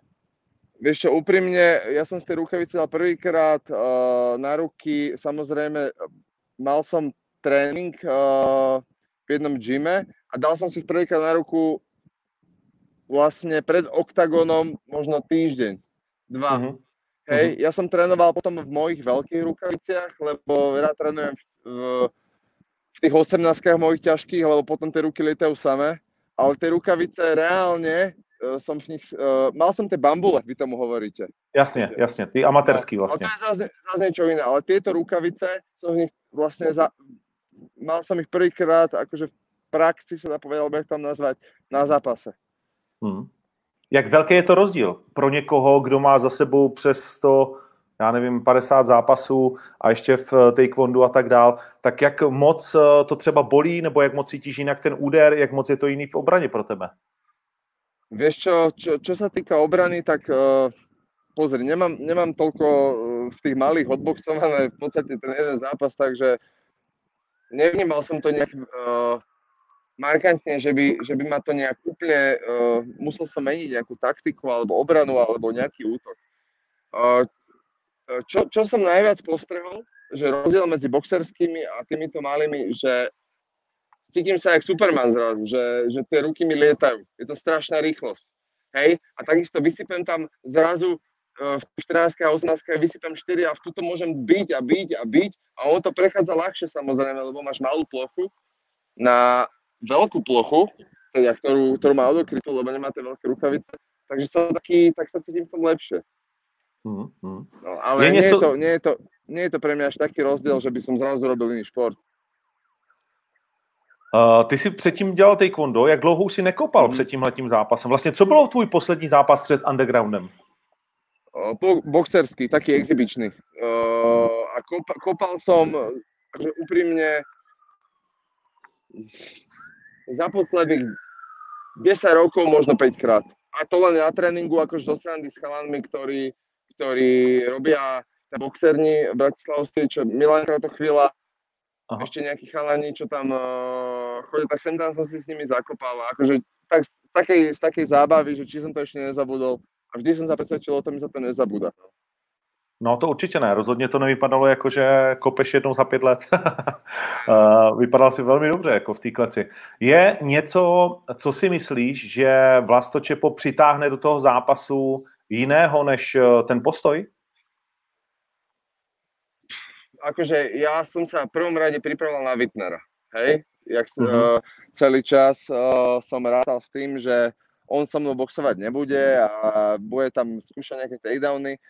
Vieš čo, úprimne, ja som z tej rukavice dal prvýkrát uh, na ruky, samozrejme, mal som tréning uh, v jednom gyme a dal som si prvýkrát na ruku vlastne pred oktagónom možno týždeň, dva. Mhm. Hej, ja som trénoval potom v mojich veľkých rukaviciach, lebo rád trénujem v, v, v tých 18 mojich ťažkých, lebo potom tie ruky lietajú samé. Ale tie rukavice reálne uh, som v nich, uh, mal som tie bambule, vy tomu hovoríte. Jasně, jasně, ty amatérský No, vlastně. A to je zase, zase niečo iné, ale tieto rukavice som v nich vlastne za, mal som ich prvýkrát akože v praxi sa dá povedať, alebo jak tam nazvať, na zápase. Hmm. Jak velký je to rozdíl pro někoho, kdo má za sebou přes 100, já nevím, 50 zápasů a ještě v eh, taekwondu a tak dál, tak jak moc eh, to třeba bolí, nebo jak moc cítíš jinak ten úder, jak moc je to jiný v obraně pro tebe? Vieš čo, čo, čo sa týka obrany, tak uh, pozri, nemám, nemám toľko uh, v tých malých odboxované v podstate ten jeden zápas, takže nevnímal som to nejak uh, markantne, že by, že by ma to nejak úplne, uh, musel som meniť nejakú taktiku alebo obranu alebo nejaký útok. Uh, čo, čo som najviac postrehol, že rozdiel medzi boxerskými a týmito malými, že cítim sa jak Superman zrazu, že, že tie ruky mi lietajú. Je to strašná rýchlosť. Hej? A takisto vysypem tam zrazu e, v 14 a 18 vysypem 4 a v tuto môžem byť a byť a byť a ono to prechádza ľahšie samozrejme, lebo máš malú plochu na veľkú plochu, teda, ktorú, ktorú má odokrytú, lebo nemáte veľké rukavice. Takže som taký, tak sa cítim v tom lepšie. Hmm, hmm. No, ale Je nie, niečo- je to, nie, je to, nie je to pre mňa až taký rozdiel, že by som zrazu robil iný šport. Uh, ty jsi předtím dělal taekwondo, jak dlouho si nekopal Mhm. před tímhletím zápasem? Vlastně co bylo tvůj poslední zápas před undergroundem? Bo- boxerský, taký exibičný. Uh, a kopa, kopal som, že úprimne, z- za posledných 10 rokov možno 5 krát. A to len na tréningu, akože zo srandy s chalanmi, ktorí, ktorí robia na boxerni v Bratislavskej, čo Milanka to chvíľa, Aha. ešte nejakí chalani, čo tam uh, chodia, tak sem tam som si s nimi zakopal. Akože tak, z, takej, z takej zábavy, že či som to ešte nezabudol. A vždy som sa presvedčil o tom, že sa to nezabúda. No to určitě ne, rozhodně to nevypadalo jako, že kopeš jednou za pět let. [laughs] Eh, Vypadal si velmi dobře jako v té kleci. Je něco, co si myslíš, že Vlasto Čepo přitáhne do toho zápasu jiného než eh, ten postoj? Akože ja som sa v prvom rade pripravoval na Wittnera, hej? Jak s, Mhm. uh, celý čas uh, som rátal s tým, že on so mnou boxovať nebude a bude tam skúšať nejaké takedowny.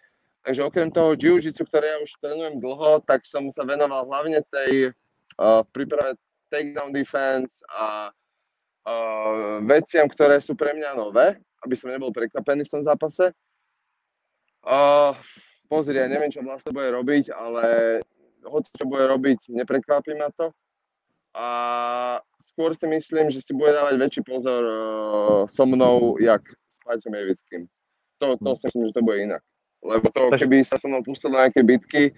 Takže okrem toho jiu-jitsu, ktoré ja už trénujem dlho, tak som sa venoval hlavne tej uh, príprave takedown defense a uh, veciam, ktoré sú pre mňa nové, aby som nebol prekvapený v tom zápase. Uh, pozri, ja neviem, čo Vlasto bude robiť, ale hoď čo bude robiť, neprekvapí ma to. A skôr si myslím, že si bude dávať väčší pozor uh, so mnou, jak s Paťom Jevickým. To, to si myslím, že to bude inak. Lebo to, Takže- keby sa so mnou pustil na nejaké bitky,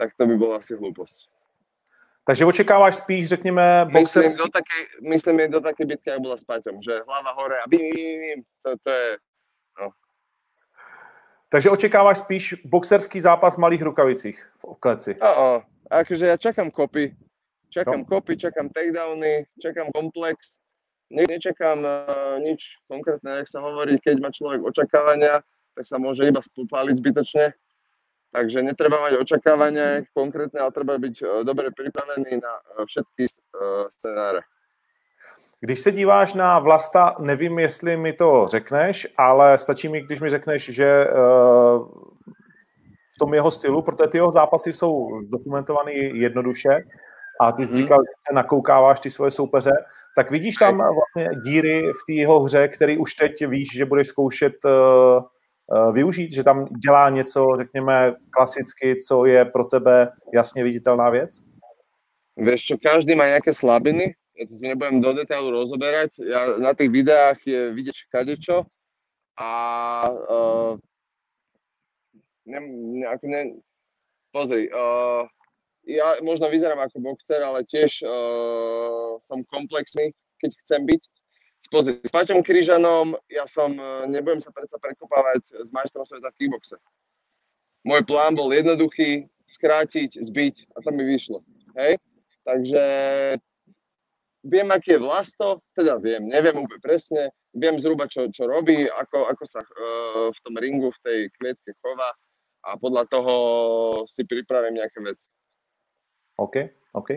tak to by bola asi hlúposť. Takže očekáváš spíš, řekněme, Myslím boxerský... do také, myslím do také bitky, jak bola s Paťom, že? Hlava hore a bim, bim, bim, to, to je, Takže očekáváš spíš boxerský zápas v malých rukavicích v kleci. o, o, akože ja čakám kopy, čakám No. kopy, čakám takedowny, čakám komplex, ne, nečakám uh, nič konkrétne, jak sa hovorí, keď má človek očakávania, tak sa môže iba spopáliť zbytočne. Takže netreba mať očakávania konkrétne, ale treba byť uh, dobre pripravený na uh, všetky uh, scenáre. Když se díváš na Vlasta, nevím, jestli mi to řekneš, ale stačí mi, když mi řekneš, že v tom jeho stylu, protože ty jeho zápasy jsou dokumentované jednoduše a ty jsi Mhm. říkal, že se nakoukáváš ty svoje soupeře, tak vidíš tam vlastně díry v té jeho hře, který už teď víš, že budeš zkoušet využít, že tam dělá něco, řekněme, klasicky, co je pro tebe jasně viditelná věc? Vieš čo, každý má nejaké slabiny, ja to nebudem do detailu rozoberať, ja, na tých videách je vidieť kadečo a uh, ne, ne, ne, pozri, uh, ja možno vyzerám ako boxer, ale tiež uh, komplexný, keď chcem byť. Pozri, s Paťom Kryžanom ja som, nebudem sa predsa prekopávať s majstrom sveta v kickboxe. Môj plán bol jednoduchý, skrátiť, zbiť a to mi vyšlo. Hej? Takže viem, aký je Vlasto, teda viem, neviem úplne presne, viem zhruba, čo, čo robí, ako, ako sa uh, v tom ringu, v tej klietke chová a podľa toho si pripravím nejaké veci. OK, OK.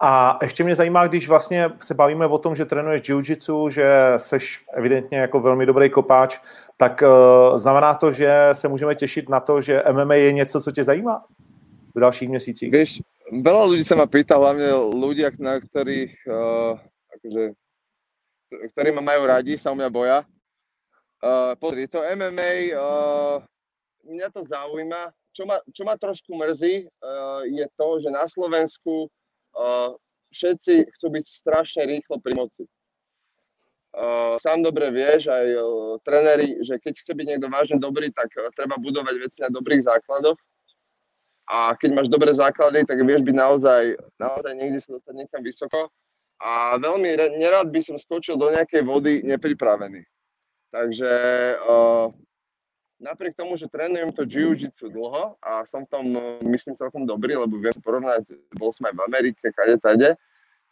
A ještě mě zajímá, když vlastně se bavíme o tom, že trénuješ jiu-jitsu, že seš evidentně jako velmi dobrý kopáč, tak uh, znamená to, že se můžeme těšit na to, že MMA je něco, co tě zajímá v dalších měsících? Vieš, veľa ľudí sa ma pýta, hlavne ľudia, na ktorých, uh, akože, ktorí ma majú radi, o mňa boja. Uh, pozri, to MMA, uh, mňa to zaujíma. Čo ma, čo ma trošku mrzí, uh, je to, že na Slovensku všetci chcú byť strašne rýchlo pri moci. Uh, sám dobre vieš, aj uh, tréneri, že keď chce byť niekto vážne dobrý, tak uh, treba budovať veci na dobrých základoch a keď máš dobré základy, tak vieš byť naozaj, naozaj niekde sa dostať niekam vysoko. A veľmi nerád by som skočil do nejakej vody nepripravený. Takže uh, napriek tomu, že trénujem to jiu-jitsu dlho a som v tom, uh, myslím, celkom dobrý, lebo viem porovnať, bol som aj v Amerike, kade tade,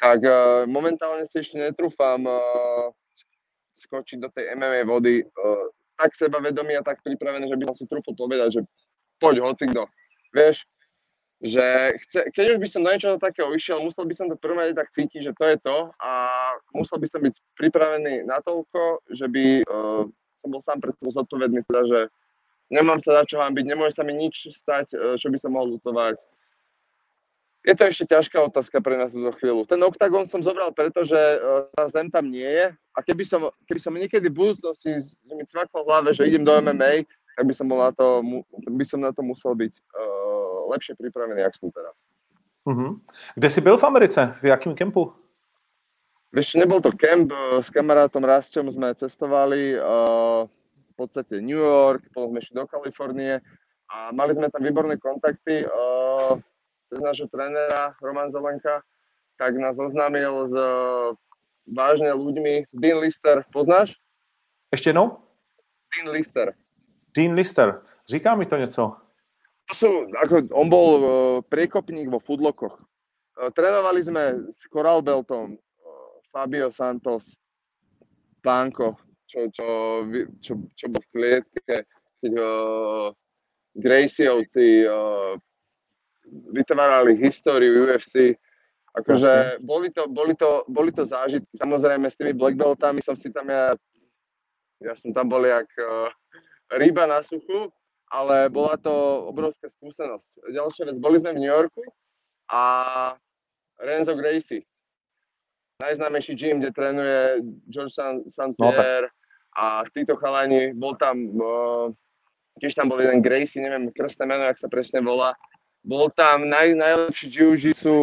tak uh, momentálne si ešte netrúfam uh, skočiť do tej MMA vody uh, tak sebavedomý a tak pripravený, že by som si trúfol povedať, že poď hoci kto. Vieš, že chce, keď už by som do niečoho takého išiel, musel by som to prvom tak cítiť, že to je to a musel by som byť pripravený natoľko, že by uh, som bol sám pred sebou zodpovedný, teda, že nemám sa za čo byť, nemôže sa mi nič stať, uh, čo by som mohol lutovať. Je to ešte ťažká otázka pre nás túto chvíľu. Ten OKTAGON som zobral preto, že uh, tá zem tam nie je a keby som, keby som niekedy v budúcnosti mi cvaklo v hlave, že idem do MMA, tak by som, bol na to, by som na to musel byť uh, lepšie pripravený, jak som teraz. Mhm. Kde jsi byl v Americe? V jakém kempu? Vieš, čo, nebol to kemp, s kamarátom Rastom sme cestovali uh, v podstate New York, potom sme išli do Kalifornie a mali sme tam výborné kontakty uh, cez nášho trénera Roman Zelenka, tak nás oznámil s uh, vážne ľuďmi. Dean Lister, poznáš? Ještě jednou? Dean Lister. Dean Lister. Říká mi to něco. To sú, ako, on bol uh, priekopník vo foodlockoch. Uh, trénovali sme s Coral Beltom, uh, Fabio Santos, Pánko, čo, čo, čo, čo bol v klietke, keď uh, Gracievci uh, vytvárali históriu UFC. Akože boli to, boli, to, boli to zážitky. Samozrejme s tými black beltami som si tam ja, ja som tam bol jak uh, ryba na suchu, ale bola to obrovská skúsenosť. Ďalšia vec, boli sme v New Yorku a Renzo Gracie, najznámejší gym, kde trénuje George St. No tak. A títo chalani, bol tam, uh, tiež tam bol jeden Gracie, neviem krstné meno, jak sa presne volá, bol tam naj, najlepší jiu-jitsu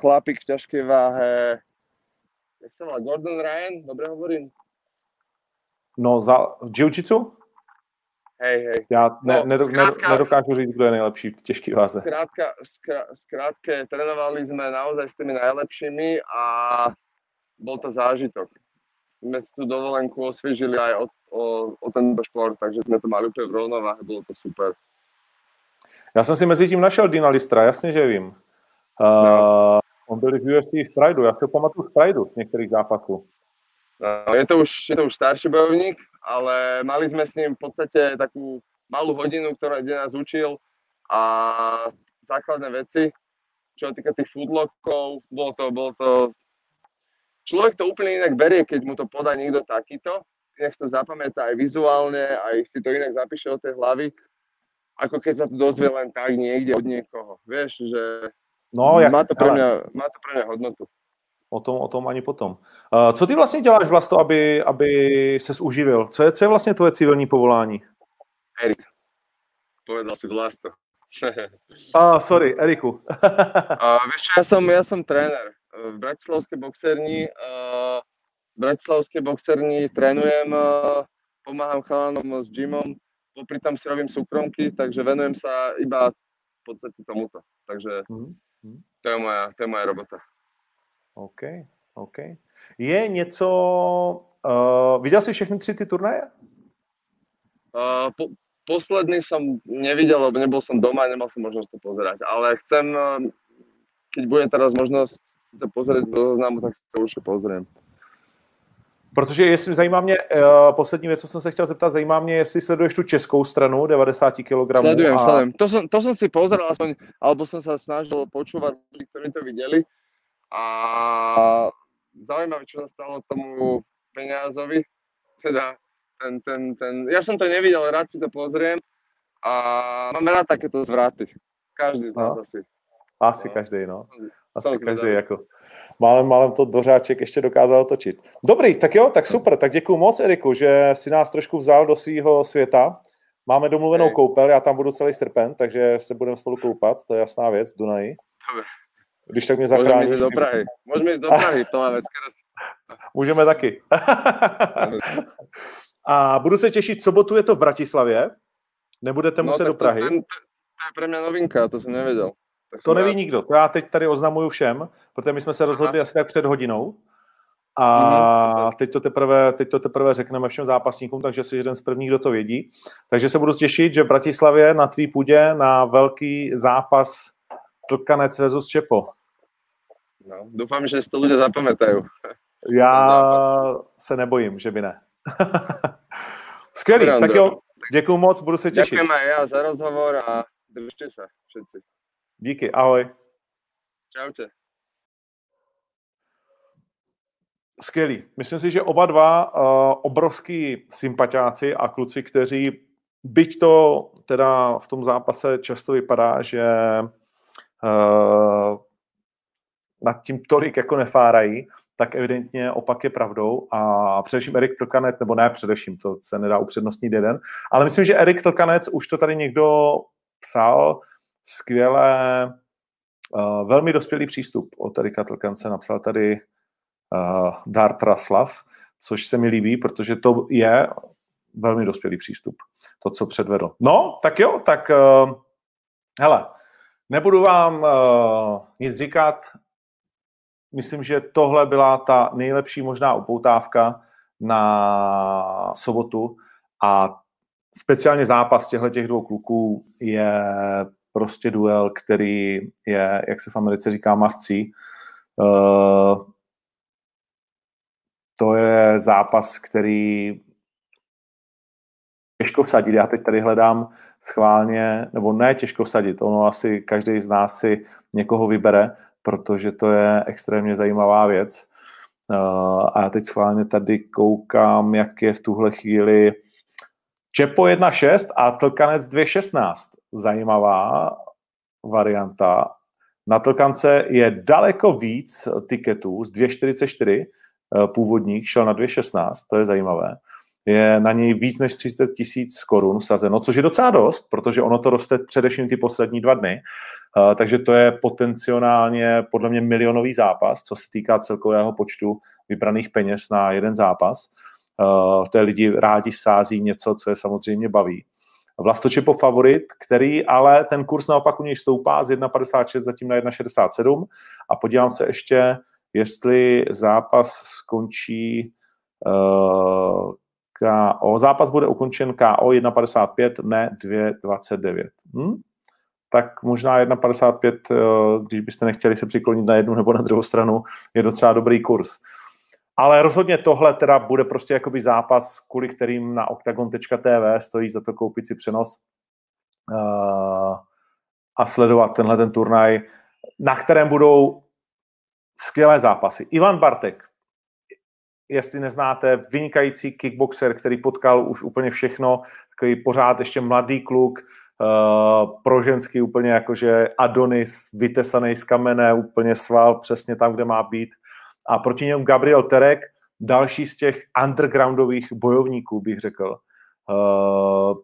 chlapík v ťažkej váhe, jak sa volá, Gordon Ryan, dobre hovorím? No, za v jiu-jitsu? Hej, hej. Já ne, No, nedo, zkrátka- nedokážu říct, kdo je nejlepší v těžké váze. Skrátka, skrátke, trénovali sme naozaj s tými najlepšími a bol to zážitok. Sme si tú dovolenku osviežili aj o, o, o tento šport, takže sme to mali úplne v rovnováhe, bylo to super. Já jsem si mezi tím našel Dina Listra, jasně, že vím. Uh, No. On byl v UFC v Prideu, já si ho pamatuju z Prideu z některých zápasů. No, je, to už, je to už starší bojovník, ale mali sme s ním v podstate takú malú hodinu, ktorá, kde nás učil a základné veci, čo týka tých foodlockov, bolo to, bolo to... Človek to úplne inak berie, keď mu to podá niekto takýto, inak si to zapamätá aj vizuálne, aj si to inak zapíše do tej hlavy, ako keď sa to dozvie len tak niekde od niekoho. Vieš, že No, jak, má, to pre mňa, má to pre mňa hodnotu. o, tom, o tom ani potom. Uh, co ty vlastně děláš Vlasto, aby, aby ses uživil? Co je, co je vlastně tvoje civilní povolání? Erik, povedal si vlasto. [laughs] Ah, sorry, Eriku. [laughs] A vieš čo, ja som, ja som tréner v Bratislavskej boxerni. Uh, v Bratislavskej boxerni trénujem, uh, pomáham chalanom s gymom, popri tom si robím súkromky, takže venujem sa iba v podstate tomuto. Takže Mhm, mhm. to je moja, to je moja robota. OK, OK. Je něco... Uh, viděl jsi všechny tři ty turnaje? Uh, po, posledný som nevidel, lebo nebol som doma, nemal som možnosť to pozerať, ale chcem, keď bude teraz možnosť si to pozrieť do zoznamu, tak si to určite pozriem. Protože jestli zajímá mě, uh, poslední věc, co jsem se chtěl zeptat, zajímá mě, jestli sleduješ tu českou stranu 90 kg. Sledujem, a, sledujem. To som, to som si pozeral aspoň, alebo som sa snažil počúvať ľudí, ktorí to videli. A zaujímavé, čo sa stalo tomu peniazovi. Teda ten, ten, ten, ja som to nevidel, rád si to pozriem. A mám rád takéto zvraty. Každý z nás No. asi. Asi No. každý, no. Asi každý, jako. Málem, málem to dořáček ještě dokázal otočit. Dobrý, tak jo, tak super. Tak děkuji moc, Eriku, že si nás trošku vzal do svého světa. Máme domluvenou Hej. koupel, já tam budu celý srpen, takže se budeme spolu koupat, to je jasná věc, v Dunaji. Dobre. Když tak mě Môžeme zachráníš. ísť do Prahy. Môžeme ísť do Prahy, to vec. Můžeme taky. [laughs] A budu se těšit, sobotu je to v Bratislavě, nebudete muset do No, to, Prahy. ten, ten, to je pre mňa novinka, to som nevedel. To neví rád. nikdo. To já teď tady oznamuju všem, protože my jsme se rozhodli asi tak před hodinou. A Mhm. teď to, teprve, teď to teprve řekneme všem zápasníkům, takže jsi jeden z prvních, kdo to vědí. Takže se budu těšit, že v Bratislavě na tvý půdě na velký zápas Tlkanec versus Čepo. No, dúfam, že si to ľudia zapamätajú. Já se nebojím, že by ne. [laughs] Skvělý, tak jo, děkuji moc, budu se těšit. Ďakujem aj ja za rozhovor a držte sa všetci. Díky, ahoj. Čaute. Skvělý. Myslím si, že oba dva uh, obrovský sympatiáci a kluci, kteří, byť to teda v tom zápase často vypadá, že uh, nad tím tolik jako nefárají, tak evidentně opak je pravdou a především Erik Tlkanec, nebo ne především, to se nedá upřednostnit jeden, ale myslím, že Erik Tlkanec, už to tady někdo psal, skvěle, uh, velmi dospělý přístup od Erika Tlkance, napsal tady uh, Dart Raslav, což se mi líbí, protože to je velmi dospělý přístup, to, co předvedl. No, tak jo, tak uh, hele, nebudu vám uh, nic říkat, myslím, že tohle byla ta nejlepší možná upoutávka na sobotu a speciálně zápas těchto těch dvou kluků je prostě duel, který je, jak se v Americe říká, see. Uh, to je zápas, který těžko vsadit. Já teď tady hledám schválně, nebo ne těžko vsadit, ono asi každý z nás si někoho vybere, protože to je extrémně zajímavá věc. Uh, a já teď schválně tady koukám, jak je v tuhle chvíli Čepo 1.6 a Tlkanec 2.16. Zajímavá varianta. Na Tlkance je daleko víc tiketů z 2.44 uh, původních, šel na 2.16, to je zajímavé. Je na něj víc než 300 tisíc korun sazeno, což je docela dost, protože ono to roste především ty poslední dva dny. Uh, takže to je potenciálně podle mě milionový zápas, co se týká celkového počtu vybraných peněz na jeden zápas. Uh, v té lidi rádi sází něco, co je samozřejmě baví. Vlastočepo favorit, který ale ten kurz naopak u něj stoupá z 1,56 zatím na 1,67 a podívám se ještě, jestli zápas skončí uh, KO. Zápas bude ukončen KO 1,55, ne 2,29. Hm? Tak možná 1,55, uh, když byste nechtěli se přiklonit na jednu nebo na druhou stranu, je docela dobrý kurz. Ale rozhodně tohle teda bude prostě jakoby zápas, kvůli kterým na octagon.tv stojí za to koupit si přenos uh, a sledovat tenhle ten turnaj, na kterém budou skvělé zápasy. Ivan Bartek, jestli neznáte, vynikající kickboxer, který potkal už úplně všechno, takový pořád ještě mladý kluk, uh, pro ženský úplně jakože Adonis, vytesaný z kamene, úplně sval přesně tam, kde má být a proti němu Gabriel Terek, další z těch undergroundových bojovníků, bych řekl. Uh,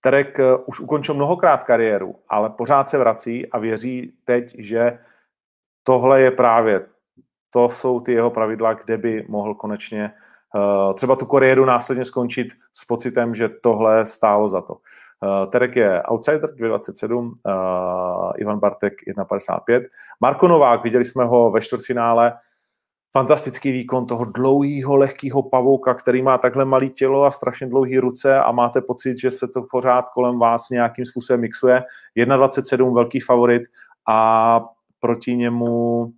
Terek uh, už ukončil mnohokrát kariéru, ale pořád se vrací a věří teď, že tohle je právě, to jsou ty jeho pravidla, kde by mohl konečně uh, třeba tu kariéru následně skončit s pocitem, že tohle stálo za to. Uh, Terek je outsider 2,27, uh, Ivan Bartek 1,55. Marko Novák, viděli jsme ho ve čtvrtfinále, fantastický výkon toho dlouhého, lehkého pavouka, který má takhle malé tělo a strašně dlouhé ruce a máte pocit, že se to pořád kolem vás nějakým způsobem mixuje. 1,27 velký favorit a proti němu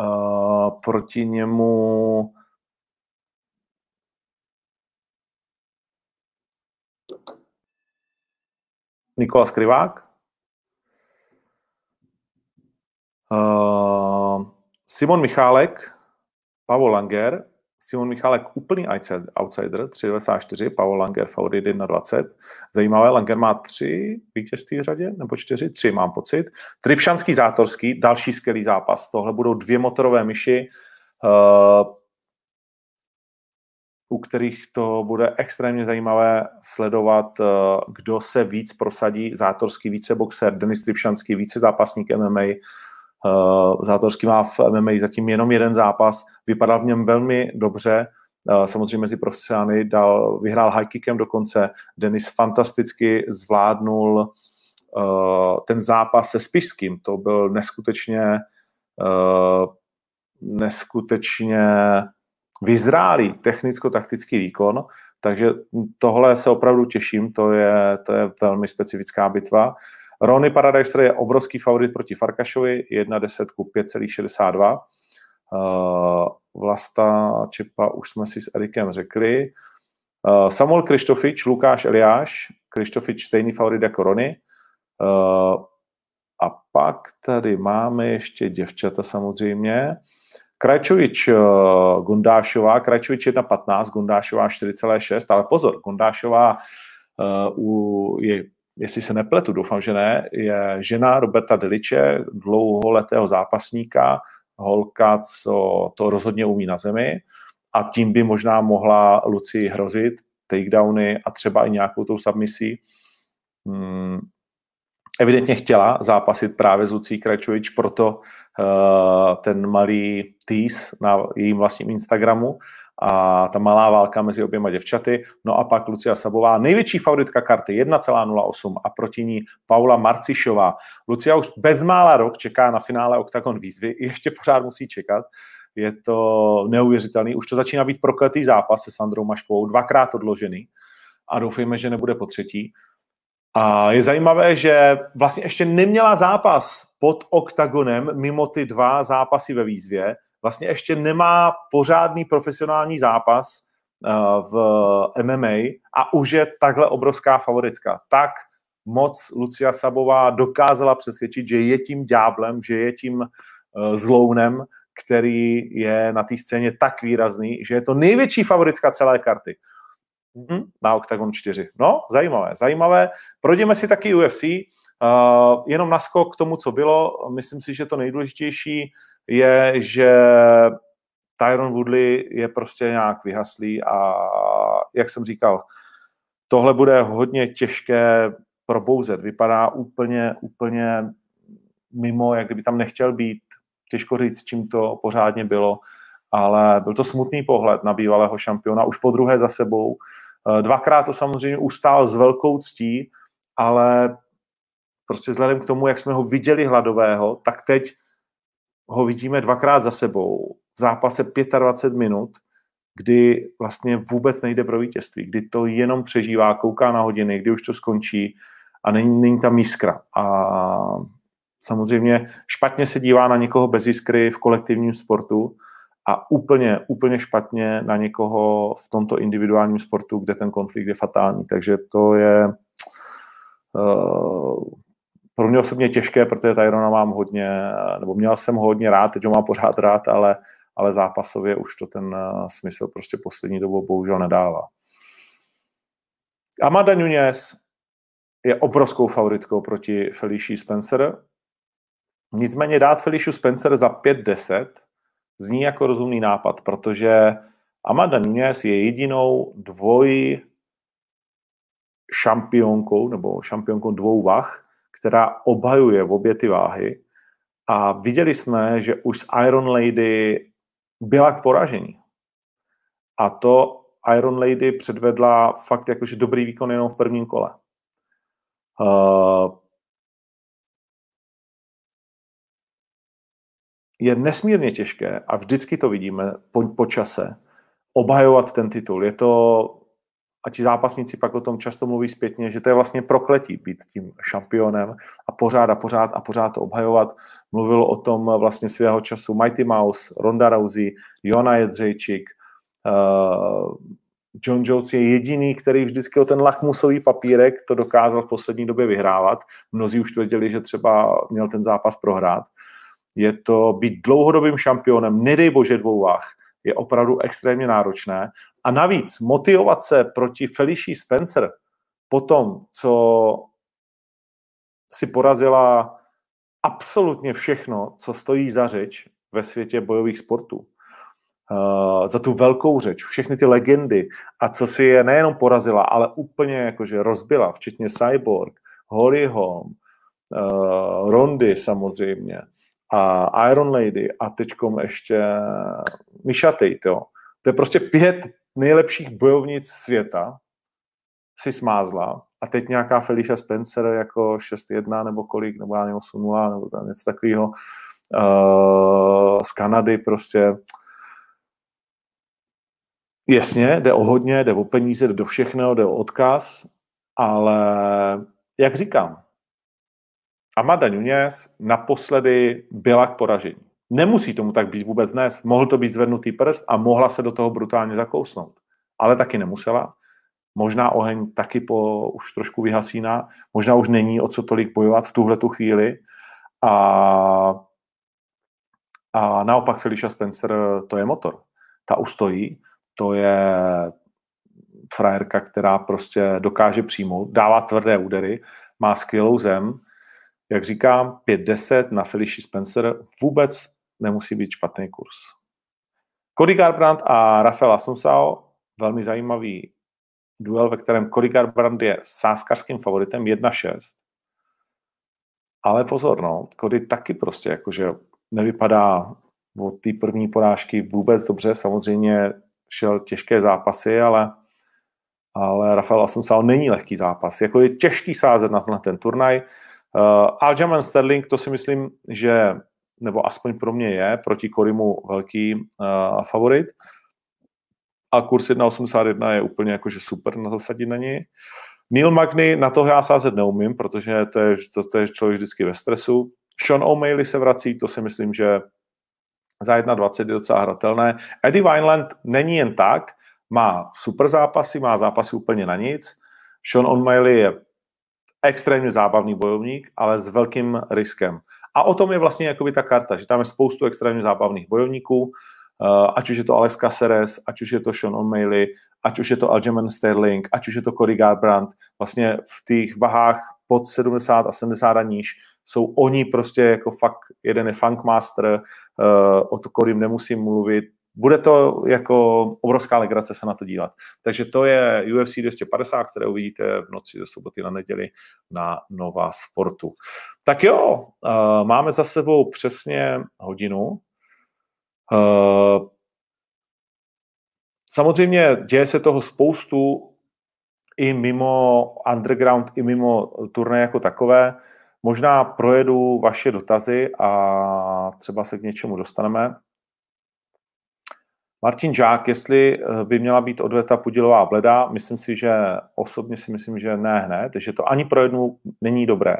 uh, proti němu Nikola Skrivák. Uh, Simon Michálek, Pavel Langer, Simon Michálek úplný outsider, 3,94, Pavel Langer favorit 1,20. Zajímavé, Langer má tři vítězství v řadě, nebo čtyři? Tři mám pocit. Tripšanský Zátorský, další skvělý zápas. Tohle budou dvě motorové myši. Uh, u kterých to bude extrémně zajímavé sledovat, eh, kdo se víc prosadí. Zátorský více boxer, Denis Tripšanský více zápasník MMA. Eh, Zátorský má v MMA zatím jenom jeden zápas, vypadal v něm velmi dobře, eh, samozřejmě mezi profesionály dal, vyhrál high kickem dokonce. Denis fantasticky zvládnul ten zápas se Spišským. To byl neskutečně neskutečně vyzrálý technicko-taktický výkon, takže tohle se opravdu těším, to je, to je velmi specifická bitva. Rony Paradiser je obrovský favorit proti Farkašovi, 1.10 ku 5,62. Uh, Vlasta Čepa už jsme si s Erikem řekli. Uh, Samuel Krištofič, Lukáš Eliáš, Krištofič stejný favorit jako Rony. Uh, a pak tady máme ještě děvčata samozřejmě. Krajčovič eh, Gundášová, Krajčovič 1,15, Gundášová 4,6, ale pozor, Gundášová uh, je, jestli se nepletu, doufám, že ne, je žena Roberta Deliče, dlouholetého zápasníka, holka, co to rozhodně umí na zemi a tím by možná mohla Luci hrozit takedowny a třeba i nějakou tou submisí. Hmm, evidentně chtěla zápasit právě s Lucí Krajčovič, proto Eh, ten malý tease na jejím vlastním Instagramu a ta malá válka mezi oběma děvčaty. No a pak Lucia Sabová, největší favoritka karty 1,08 a proti ní Paula Marcišová. Lucia už bezmála rok čeká na finále Octagon výzvy, ještě pořád musí čekat. Je to neuvěřitelný. Už to začíná být prokletý zápas se Sandrou Maškovou, dvakrát odložený a doufejme, že nebude po třetí. A je zajímavé, že vlastně ještě neměla zápas pod oktagonem mimo ty dva zápasy ve výzvě. Vlastně ještě nemá pořádný profesionální zápas eh, v MMA a už je takhle obrovská favoritka. Tak moc Lucia Sabová dokázala přesvědčit, že je tím dňáblem, že je tím eh, zlounem, který je na té scéně tak výrazný, že je to největší favoritka celé karty. Mm-hmm. Na Octagon 4. No, zajímavé, zajímavé. Projdeme si taky UFC. Uh, jenom naskok k tomu, co bylo. Myslím si, že to nejdůležitější je, že Tyron Woodley je prostě nějak vyhaslý a jak jsem říkal, tohle bude hodně těžké probouzet. Vypadá úplně, úplně mimo, jak kdyby tam nechtěl být. Těžko říct, čím to pořádně bylo. Ale byl to smutný pohled na bývalého šampiona, už po druhé za sebou. Eh, dvakrát to samozřejmě ustál s velkou ctí, ale prostě vzhledem k tomu, jak jsme ho viděli hladového, tak teď ho vidíme dvakrát za sebou v zápase 25 minut, kdy vlastně vůbec nejde pro vítězství, kdy to jenom přežívá, kouká na hodiny, kdy už to skončí a není, není tam jiskra. A samozřejmě špatně se dívá na někoho bez jiskry v kolektivním sportu a úplně, úplně špatně na někoho v tomto individuálním sportu, kde ten konflikt je fatální. Takže to je uh, pro mě osobně těžké, protože Tyrona mám hodně, nebo měl jsem ho hodně rád, teď ho mám pořád rád, ale, ale zápasově už to ten uh, smysl prostě poslední dobou bohužel nedává. Amanda Nunez je obrovskou favoritkou proti Felicia Spencer. Nicméně dát Felicia Spencer za 5-10 zní jako rozumný nápad, protože Amanda Nunes je jedinou dvoj šampionkou nebo šampionkou dvou vah, která obhajuje v obě ty váhy. A viděli jsme, že už z Iron Lady byla k poražení. A to Iron Lady předvedla fakt jakože dobrý výkon jenom v prvním kole. Uh, je nesmírně těžké, a vždycky to vidíme po, po čase, obhajovat ten titul. Je to, a ti zápasníci pak o tom často mluví zpětně, že to je vlastně prokletí být tím šampionem a pořád a pořád a pořád to obhajovat. Mluvil o tom vlastně svého času Mighty Mouse, Ronda Rousey, Jona Jedřejčík, uh, John Jones je jediný, který vždycky o ten lakmusový papírek to dokázal v poslední době vyhrávat. Mnozí už tvrdili, že třeba měl ten zápas prohrát. Je to být dlouhodobým šampionem, nedej bože dvou váh, je opravdu extrémně náročné. A navíc motivovat se proti Felicia Spencer po tom, co si porazila absolutně všechno, co stojí za řeč ve světě bojových sportů. Uh, za tu velkou řeč, všechny ty legendy a co si je nejenom porazila, ale úplně jakože rozbila, včetně Cyborg, Holly Holm, uh, Rondy samozřejmě, a Iron Lady a teďkom ještě Tate, jo. To je prostě pět nejlepších bojovnic světa si smázla a teď nějaká Felicia Spencer jako 6-1 nebo kolik, nebo já nevím, 8-0 nebo něco takového uh, z Kanady prostě Jasně, jde o hodně, jde o peníze, jde do všechno, jde o odkaz, ale jak říkám, Amada Nunez naposledy byla k poražení. Nemusí tomu tak být vůbec dnes. Mohl to být zvednutý prst a mohla se do toho brutálně zakousnout. Ale taky nemusela. Možná oheň taky po, už trošku vyhasíná. Možná už není o co tolik bojovat v tuhle tu chvíli. A, a naopak Felicia Spencer, to je motor. Ta ustojí. To je frajerka, která prostě dokáže přijmout, dává tvrdé údery, má skvělou zem, jak říkám, 5-10 na Felicia Spencer vůbec nemusí být špatný kurz. Cody Garbrandt a Rafael Asunsao, velmi zajímavý duel, ve kterém Cody Garbrandt je sáskarským favoritem 1-6. Ale pozor, no, Cody taky prostě jakože nevypadá od té první porážky vůbec dobře. Samozřejmě šel těžké zápasy, ale, ale Rafael Asunsao není lehký zápas. Jako je těžký sázet na ten turnaj. Uh, Aljamain Sterling, to si myslím, že, nebo aspoň pro mě je, proti Korimu velký uh, favorit. A kurz 1,81 je úplně jakože super na to sadit na něj. Neil Magny, na toho já sázet neumím, protože to je, to, to je člověk vždycky ve stresu. Sean O'Malley se vrací, to si myslím, že za 1,20 je docela hratelné. Eddie Wineland není jen tak, má super zápasy, má zápasy úplně na nic. Sean O'Malley je extrémně zábavný bojovník, ale s velkým riskem. A o tom je vlastně jakoby ta karta, že tam je spoustu extrémně zábavných bojovníků, eh, ať už je to Alex Caceres, ať už je to Sean O'Malley, ať už je to Aljamain Sterling, ať už je to Cody Garbrandt, vlastně v těch vahách pod 70 a 70 a níž jsou oni prostě jako fakt, jeden je Funkmaster, uh, o to Codym nemusím mluvit, bude to jako obrovská legrace se na to dívat. Takže to je UFC 250, které uvidíte v noci ze soboty na neděli na Nova Sportu. Tak jo, uh, máme za sebou přesně hodinu. Uh, samozřejmě děje se toho spoustu i mimo underground, i mimo turné jako takové. Možná projedu vaše dotazy a třeba se k něčemu dostaneme. Martin Žák, jestli eh, by měla být odveta Pudilová bleda, myslím si, že osobně si myslím, že ne hned, že to ani pro jednu není dobré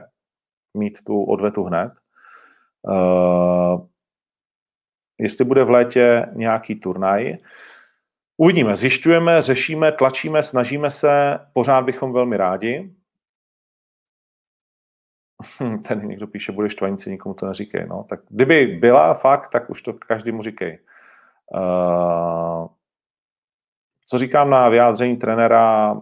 mít tu odvetu hned. Uh, jestli bude v létě nějaký turnaj, uvidíme, zjišťujeme, řešíme, tlačíme, snažíme se, pořád bychom velmi rádi. Hm, tady někdo píše, budeš tvanice, nikomu to neříkej. No. Tak kdyby byla fakt, tak už to každému říkej. Uh, co říkám na vyjádření trenéra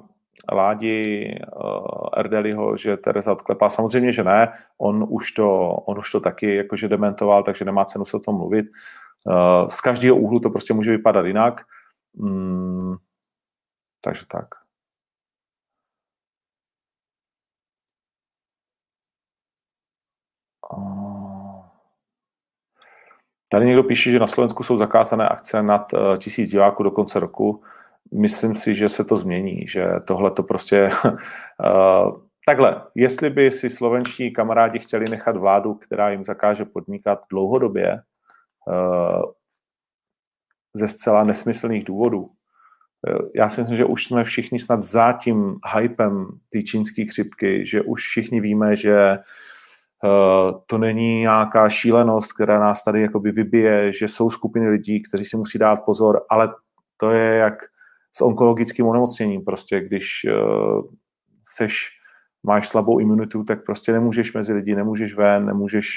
Ládi uh, Erdeliho, že Teresa odklepá? Samozřejmě, že ne. On už to, on už to taky jakože dementoval, takže nemá cenu se o tom mluvit. Uh, z každého úhlu to prostě může vypadat jinak. Mm, takže tak. Tady někdo píše, že na Slovensku jsou zakázané akce nad uh, tisíc diváků do konce roku. Myslím si, že se to změní, že tohle to prostě... uh, [laughs] takhle, jestli by si slovenští kamarádi chtěli nechat vládu, která jim zakáže podnikat dlouhodobě uh, ze zcela nesmyslných důvodů, já si myslím, že už jsme všichni snad za tím hypem té čínské chřipky, že už všichni víme, že Eh, to není nějaká šílenost, která nás tady jakoby vybije, že jsou skupiny lidí, kteří si musí dát pozor, ale to je jak s onkologickým onemocněním. Prostě když uh, seš, máš slabou imunitu, tak prostě nemůžeš mezi lidi, nemůžeš ven, nemůžeš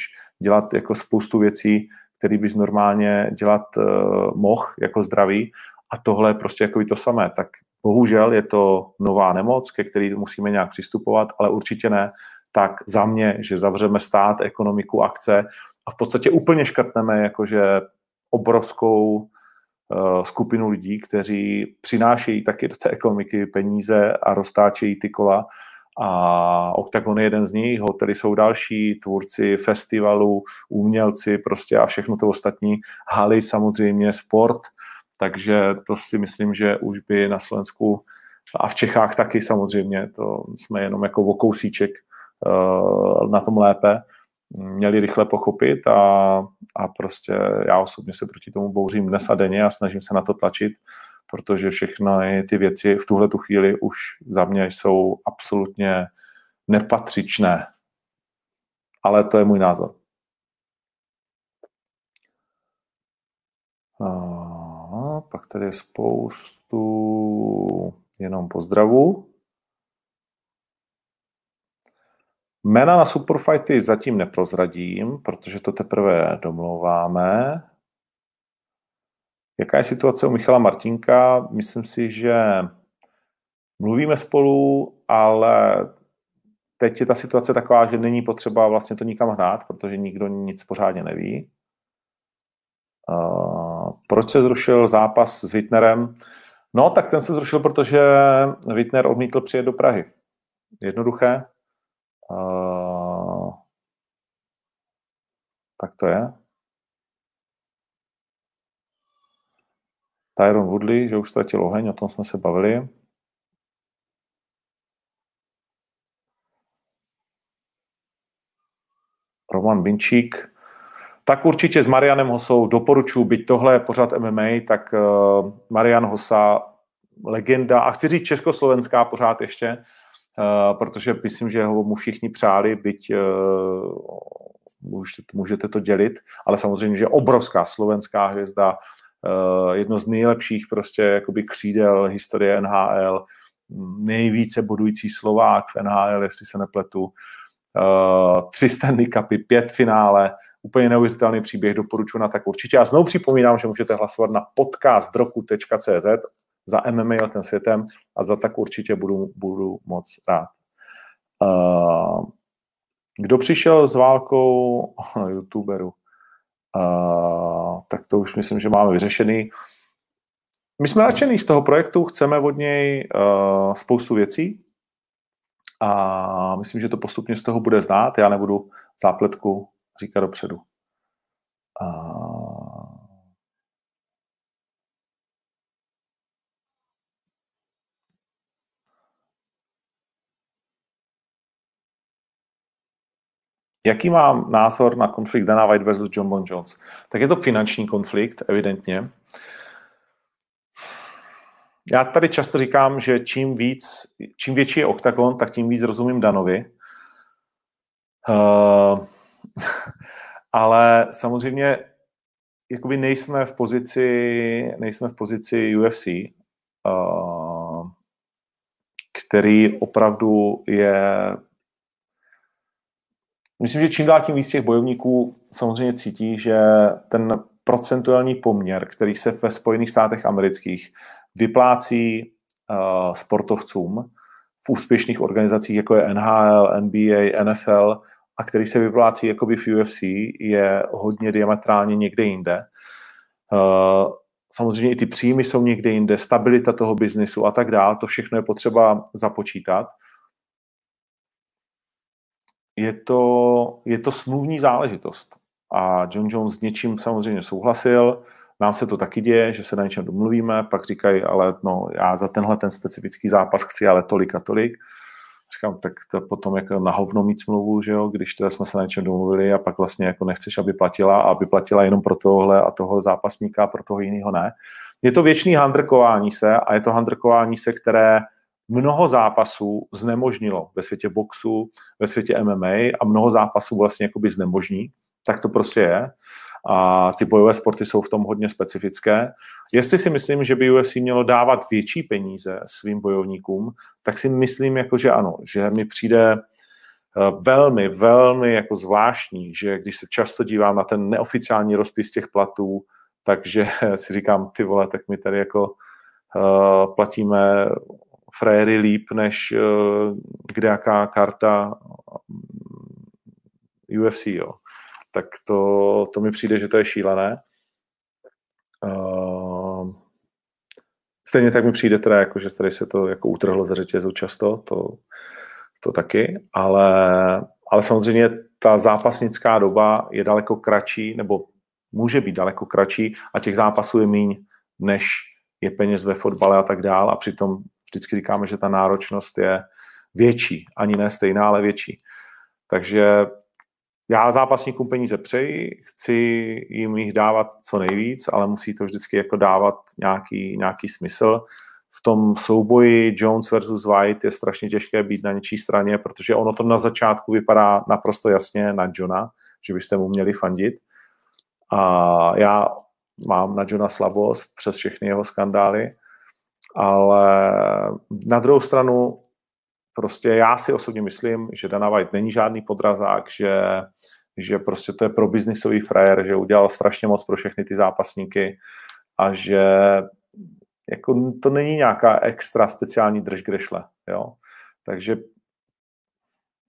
dělat jako spoustu věcí, které bys normálně dělat uh, mohl jako zdravý a tohle je prostě jako to samé. Tak bohužel je to nová nemoc, ke který musíme nějak přistupovat, ale určitě ne tak za mě, že zavřeme stát, ekonomiku, akce a v podstatě úplně škrtneme jakože obrovskou uh, skupinu lidí, kteří přinášejí taky do té ekonomiky peníze a roztáčejí ty kola. A Octagon je jeden z nich, hotely jsou další, tvůrci festivalů, umělci prostě a všechno to ostatní, haly samozřejmě, sport, takže to si myslím, že už by na Slovensku a v Čechách taky samozřejmě, to jsme jenom jako vokousíček na tom lépe, měli rychle pochopit a, a prostě já osobně se proti tomu bouřím dnes a denně a snažím se na to tlačit, protože všechny ty věci v tuhle tu chvíli už za mě jsou absolutně nepatřičné. Ale to je můj názor. A pak tady je spoustu jenom pozdravů. Jména na Superfighty zatím neprozradím, protože to teprve domlouváme. Jaká je situace u Michala Martinka? Myslím si, že mluvíme spolu, ale teď je ta situace taková, že není potřeba vlastně to nikam hnát, protože nikdo nic pořádně neví. proč se zrušil zápas s Wittnerem? No, tak ten se zrušil, protože Wittner odmítl přijet do Prahy. Jednoduché. Uh, tak to je. Tyron Woodley, že už ztratil oheň, o tom jsme se bavili. Roman Binčík. Tak určitě s Marianem Hosou doporučuji, byť tohle je pořád MMA, tak uh, Marian Hosa, legenda, a chci říct československá pořád ještě, Eh, protože myslím, že ho mu všichni přáli, byť uh, můžete to dělit, ale samozřejmě, že obrovská slovenská hvězda, uh, jedno z nejlepších prostě jakoby křídel historie NHL, nejvíce bodující Slovák v NHL, jestli se nepletu, tři Stanley Cupy, pět finále, úplně neuvěřitelný příběh, doporučuji na tak určitě. A znovu připomínám, že můžete hlasovat na podcastdroku.cz za MMA letem světem a za tak určitě budu, budu moc rád. Uh, kdo přišel s válkou [laughs] youtuberu? Uh, tak to už myslím, že máme vyřešený. My jsme nadšený z toho projektu, chceme od něj uh, spoustu věcí a myslím, že to postupně z toho bude znát. Já nebudu zápletku říkat dopředu. Uh, Jaký mám názor na konflikt Dana White versus John Bon Jones? Tak je to finanční konflikt, evidentně. Já tady často říkám, že čím víc, čím větší je oktagon, tak tím víc rozumím Danovi. Uh, [laughs] ale samozřejmě jakoby nejsme v pozici, nejsme v pozici UFC, uh, který opravdu je Myslím, že čím dál tím víc těch bojovníků samozřejmě cítí, že ten procentuální poměr, který se ve Spojených státech amerických vyplácí uh, sportovcům v úspěšných organizacích, jako je NHL, NBA, NFL, a který se vyplácí jakoby v UFC, je hodně diametrálně někde jinde. Uh, samozřejmě i ty příjmy jsou někde jinde, stabilita toho biznisu a tak dále, to všechno je potřeba započítat. Je to, je to smluvní záležitost. A John Jones s něčím samozřejmě souhlasil, nám se to taky děje, že se na něčem domluvíme, pak říkají, ale no, já za tenhle ten specifický zápas chci ale tolik a tolik. Říkám, tak to potom jako na hovno mít smlouvu, že jo, když teda jsme se na něčem domluvili a pak vlastně jako nechceš, aby platila a aby platila jenom pro tohle a toho zápasníka, pro toho jiného ne. Je to věčný handrkování se a je to handrkování se, které mnoho zápasů znemožnilo ve světě boxu, ve světě MMA a mnoho zápasů vlastně jakoby znemožní. Tak to prostě je a ty bojové sporty jsou v tom hodně specifické. Jestli si myslím, že by UFC mělo dávat větší peníze svým bojovníkům, tak si myslím, jako, že ano, že mi přijde eh, velmi, velmi jako zvláštní, že když se často dívám na ten neoficiální rozpis těch platů, takže [laughs] si říkám, ty vole, tak my tady jako uh, platíme frajery líp, než uh, kde jaká karta UFC, jo tak to, to mi přijde, že to je šílené. Uh, stejně tak mi přijde teda, jako, že tady se to jako utrhlo ze řetězu často, to, to taky, ale, ale samozřejmě ta zápasnická doba je daleko kratší, nebo může být daleko kratší a těch zápasů je míň, než je peněz ve fotbale a tak dál a přitom vždycky říkáme, že ta náročnost je větší, ani ne stejná, ale větší. Takže já zápasníkům peníze přeji, chci jim jich dávat co nejvíc, ale musí to vždycky jako dávat nějaký, nějaký smysl. V tom souboji Jones versus White je strašně těžké být na něčí straně, protože ono to na začátku vypadá naprosto jasně na Johna, že byste mu měli fandit. A já mám na Johna slabost přes všechny jeho skandály, ale na druhou stranu prostě já si osobně myslím, že Dana White není žádný podrazák, že, že prostě to je pro biznisový frajer, že udělal strašně moc pro všechny ty zápasníky a že jako to není nějaká extra speciální drž grešle, jo. Takže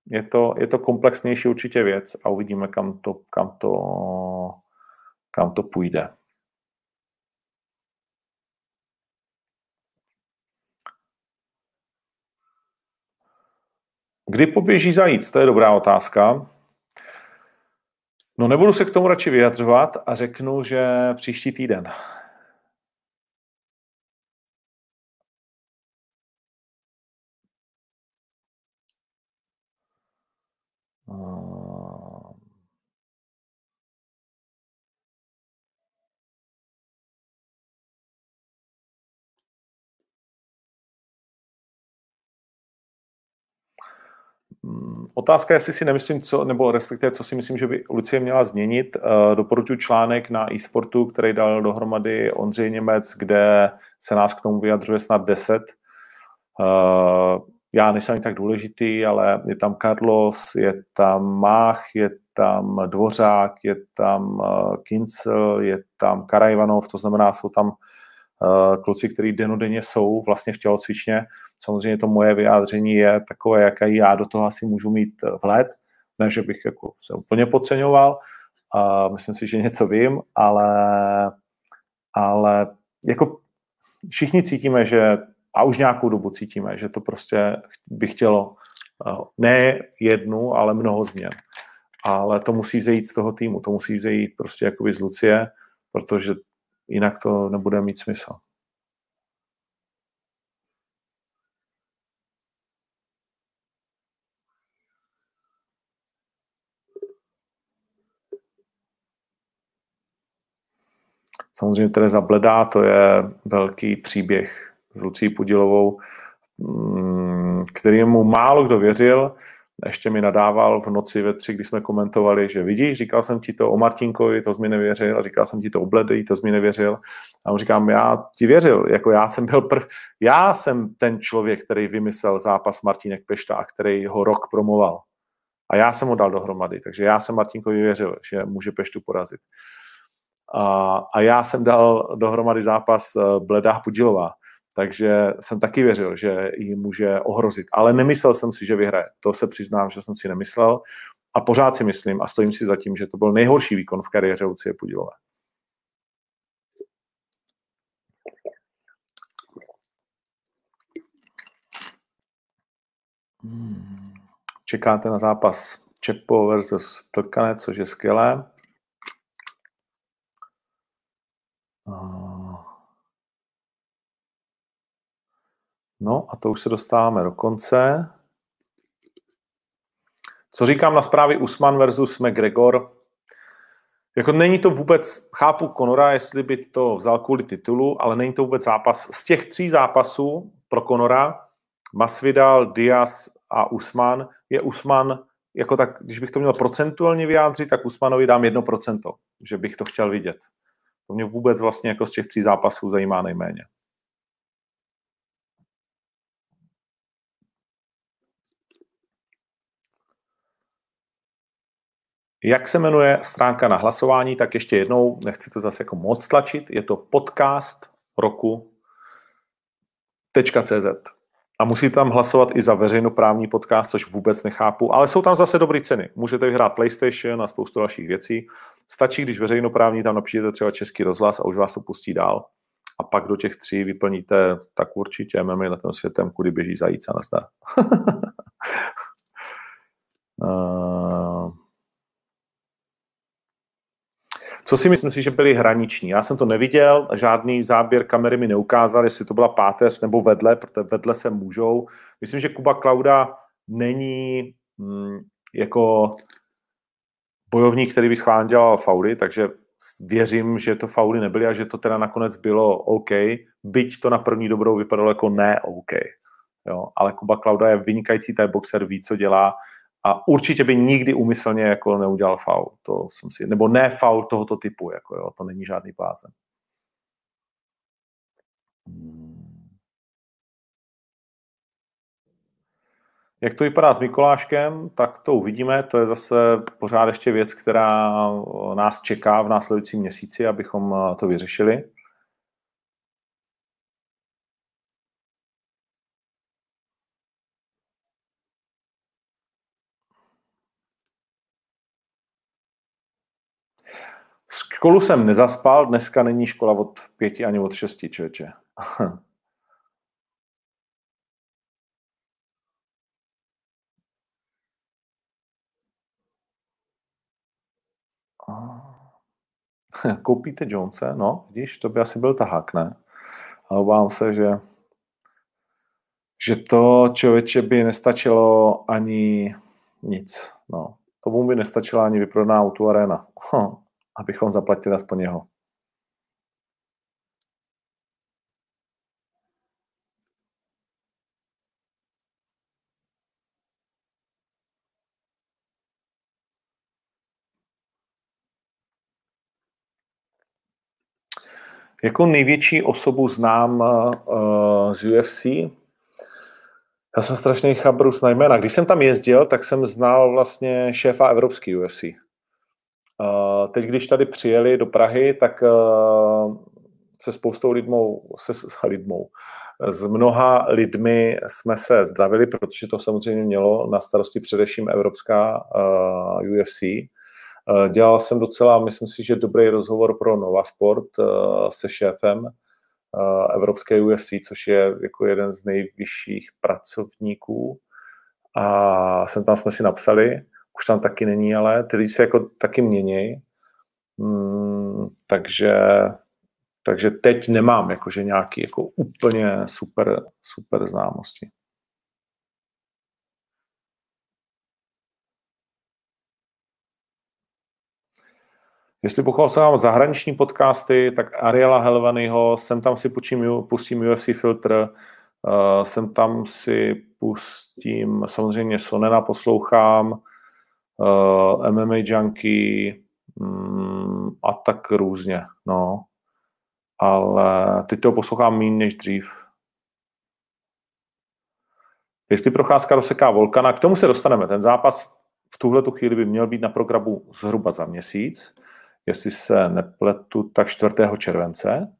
je to, je to komplexnější určitě věc a uvidíme, kam to, kam to, kam to půjde. Kdy poběží zajíc? To je dobrá otázka. No nebudu se k tomu radši vyjadřovat a řeknu, že příští týden. Otázka, jestli si nemyslím, co, nebo respektive, co si myslím, že by Lucie měla změnit. Uh, doporučuji článek na e-sportu, který dal dohromady Ondřej Němec, kde se nás k tomu vyjadřuje snad 10. Uh, já nejsem ani tak důležitý, ale je tam Carlos, je tam Mach, je tam Dvořák, je tam uh, Kincel, je tam Karajvanov, to znamená, jsou tam kluci, kteří denodenně jsou vlastně v tělocvičně Samozřejmě to moje vyjádření je takové, jaké já do toho asi můžu mít eh, vhled, ne, že bych jako se úplně podceňoval, a myslím si, že něco vím, ale, ale jako všichni cítíme, že a už nějakou dobu cítíme, že to prostě by chtělo eh, ne jednu, ale mnoho změn. Ale to musí zejít z toho týmu, to musí zejít prostě jakoby z Lucie, protože jinak to nebude mít smysl. Samozřejmě Tereza Bledá, to je velký příběh s Lucí Pudilovou, mm, kterému málo kdo věřil, ještě mi nadával v noci ve tři, kdy jsme komentovali, že vidíš, říkal jsem ti to o Martinkovi, to jsi mi nevěřil, a říkal jsem ti to o Bledej, to jsi mi nevěřil. A on říkám, já ti věřil, jako já jsem byl prv, já jsem ten člověk, který vymyslel zápas Martinek Pešta a který ho rok promoval. A já jsem ho dal dohromady, takže já jsem Martinkovi věřil, že může Peštu porazit. A, a já jsem dal dohromady zápas eh, Bledá Pudilová. Takže jsem taky věřil, že ji může ohrozit. Ale nemyslel jsem si, že vyhraje. To se přiznám, že jsem si nemyslel. A pořád si myslím a stojím si za tím, že to byl nejhorší výkon v kariéře Lucie Pudilové. Hmm. Čekáte na zápas Čepo versus Tlkanec, což je skvělé. No a to už se dostáváme do konce. Co říkám na zprávy Usman versus McGregor? Jako není to vůbec, chápu Konora, jestli by to vzal kvůli titulu, ale není to vůbec zápas. Z těch tří zápasů pro Konora, Masvidal, Diaz a Usman, je Usman, jako tak, když bych to měl procentuálně vyjádřit, tak Usmanovi dám jedno procento, že bych to chtěl vidět. To mě vůbec vlastně jako z těch tří zápasů zajímá nejméně. Jak se jmenuje stránka na hlasování, tak ještě jednou, nechci to zase jako moc tlačit, je to podcast roku.cz. A musí tam hlasovat i za veřejnoprávní podcast, což vůbec nechápu, ale jsou tam zase dobré ceny. Můžete vyhrát PlayStation a spoustu dalších věcí. Stačí, když veřejnoprávní tam napíšete třeba český rozhlas a už vás to pustí dál. A pak do těch tří vyplníte tak určitě MMA na tom světem, kudy běží zajíc a nazdar. uh... [laughs] Co si myslím že byli hraniční? Já jsem to neviděl, žádný záběr kamery mi neukázal, jestli to byla páteř nebo vedle, protože vedle se můžou. Myslím, že Kuba Klauda není hm, jako bojovník, který by schválně dělal fauly, takže věřím, že to fauly nebyly a že to teda nakonec bylo OK, byť to na první dobrou vypadalo jako ne OK. Jo, ale Kuba Klauda je vynikající taj boxer, ví, co dělá a určitě by nikdy úmyslně jako neudělal faul. To jsem si, nebo ne faul tohoto typu, jako jo, to není žádný blázen. Jak to vypadá s Mikoláškem, tak to uvidíme. To je zase pořád ještě věc, která nás čeká v následujícím měsíci, abychom to vyřešili. Školu jsem nezaspal, dneska není škola od pěti ani od šesti, člověče. [laughs] [laughs] Koupíte Jonese? No, vidíš, to by asi byl tahák, ne? Ale obávám se, že, že to člověče by nestačilo ani nic. No, tomu by nestačila ani vyprodaná auto arena. [laughs] abychom zaplatili aspoň jeho. Jako největší osobu znám uh, z UFC. Já jsem strašný chabrus na jména. Když jsem tam jezdil, tak jsem znal vlastně šéfa evropský UFC. Teď, když tady přijeli do Prahy, tak eh, se spoustou lidmou, se s [laughs] lidmou, s mnoha lidmi jsme se zdravili, protože to samozřejmě mělo na starosti především Evropská uh, eh, UFC. Eh, dělal jsem docela, myslím si, že dobrý rozhovor pro Nova Sport uh, se šéfem uh, Evropské UFC, což je jako jeden z nejvyšších pracovníků. A jsem tam jsme si napsali, už tam taky není, ale ty lidi se jako taky měnějí. Mm, takže, takže teď nemám jakože nějaký jako úplně super, super známosti. Jestli poslouchám zahraniční podcasty, tak Ariela Helvanyho, sem tam si pustím, pustím UFC filtr, uh, sem tam si pustím, samozřejmě Sonena poslouchám, uh, MMA Junkie um, a tak různě, no. Ale teď to poslouchám méně než dřív. Jestli procházka rozseká Volkana, k tomu se dostaneme. Ten zápas v tuhle chvíli by měl být na programu zhruba za měsíc. Jestli se nepletu, tak 4. července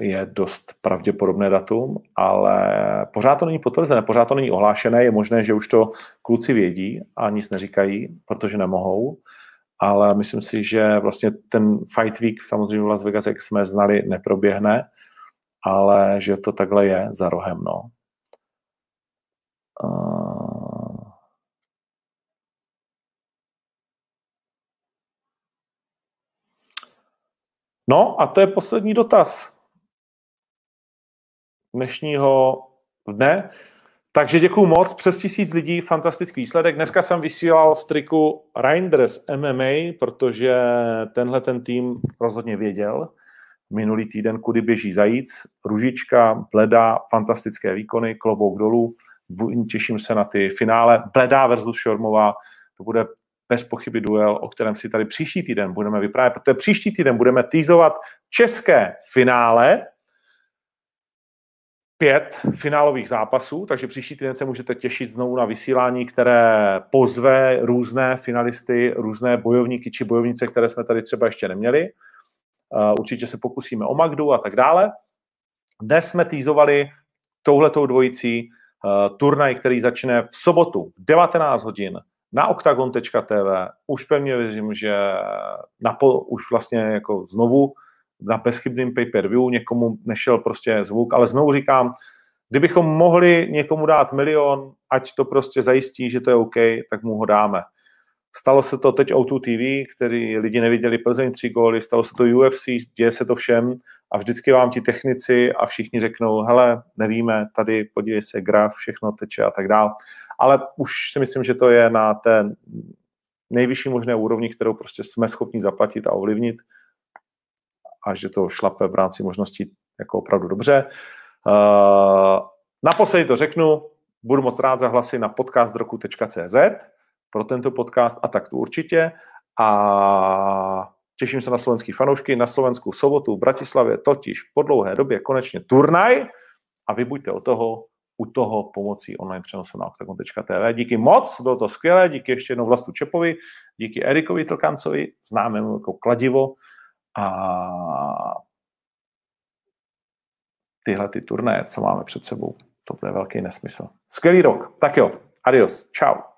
je dost pravděpodobné datum, ale pořád to není potvrzené, pořád to není ohlášené, je možné, že už to kluci vědí a nic neříkají, protože nemohou, ale myslím si, že vlastně ten Fight Week samozřejmě v Las Vegas, jak jsme znali, neproběhne, ale že to takhle je za rohem, no. No a to je poslední dotaz dnešního dne. Takže děkuji moc, přes tisíc lidí, fantastický výsledek. Dneska jsem vysílal v triku Reinders MMA, protože tenhle ten tým rozhodně věděl minulý týden, kudy běží zajíc. Ružička, Bleda, fantastické výkony, klobouk dolů. Těším se na ty finále. Bledá versus Šormová, to bude bez pochyby duel, o kterém si tady příští týden budeme vyprávět, protože příští týden budeme týzovat české finále, pět finálových zápasů, takže příští týden se můžete těšit znovu na vysílání, které pozve různé finalisty, různé bojovníky či bojovnice, které jsme tady třeba ještě neměli. Určitě se pokusíme o Magdu a tak dále. Dnes jsme týzovali touhletou dvojicí turnaj, který začne v sobotu v 19 hodin na octagon.tv. Už pevně věřím, že na po, už vlastně jako znovu na bezchybným pay-per-view někomu nešel prostě zvuk, ale znovu říkám, kdybychom mohli někomu dát milion, ať to prostě zajistí, že to je OK, tak mu ho dáme. Stalo se to teď O2 TV, který lidi neviděli Plzeň tři góly, stalo se to UFC, děje se to všem a vždycky vám ti technici a všichni řeknou, hele, nevíme, tady podívej se, graf, všechno teče a tak dále ale už si myslím, že to je na té nejvyšší možné úrovni, kterou prostě jsme schopni zaplatit a ovlivnit a že to šlape v rámci možností jako opravdu dobře. Uh, naposledy to řeknu, budu moc rád za hlasy na podcastroku.cz pro tento podcast a tak tu určitě. A těším se na slovenský fanoušky, na Slovenskou sobotu v Bratislavě, totiž po dlouhé době konečně turnaj a vy buďte o toho u toho pomocí online přenosu na octagon.tv. Díky moc, bylo to skvělé, díky ještě jednou Vlastu Čepovi, díky Erikovi Tlkancovi, známému jako kladivo a tyhle ty turné, co máme před sebou, to bude velký nesmysl. Skvělý rok. Tak jo, adios, ciao.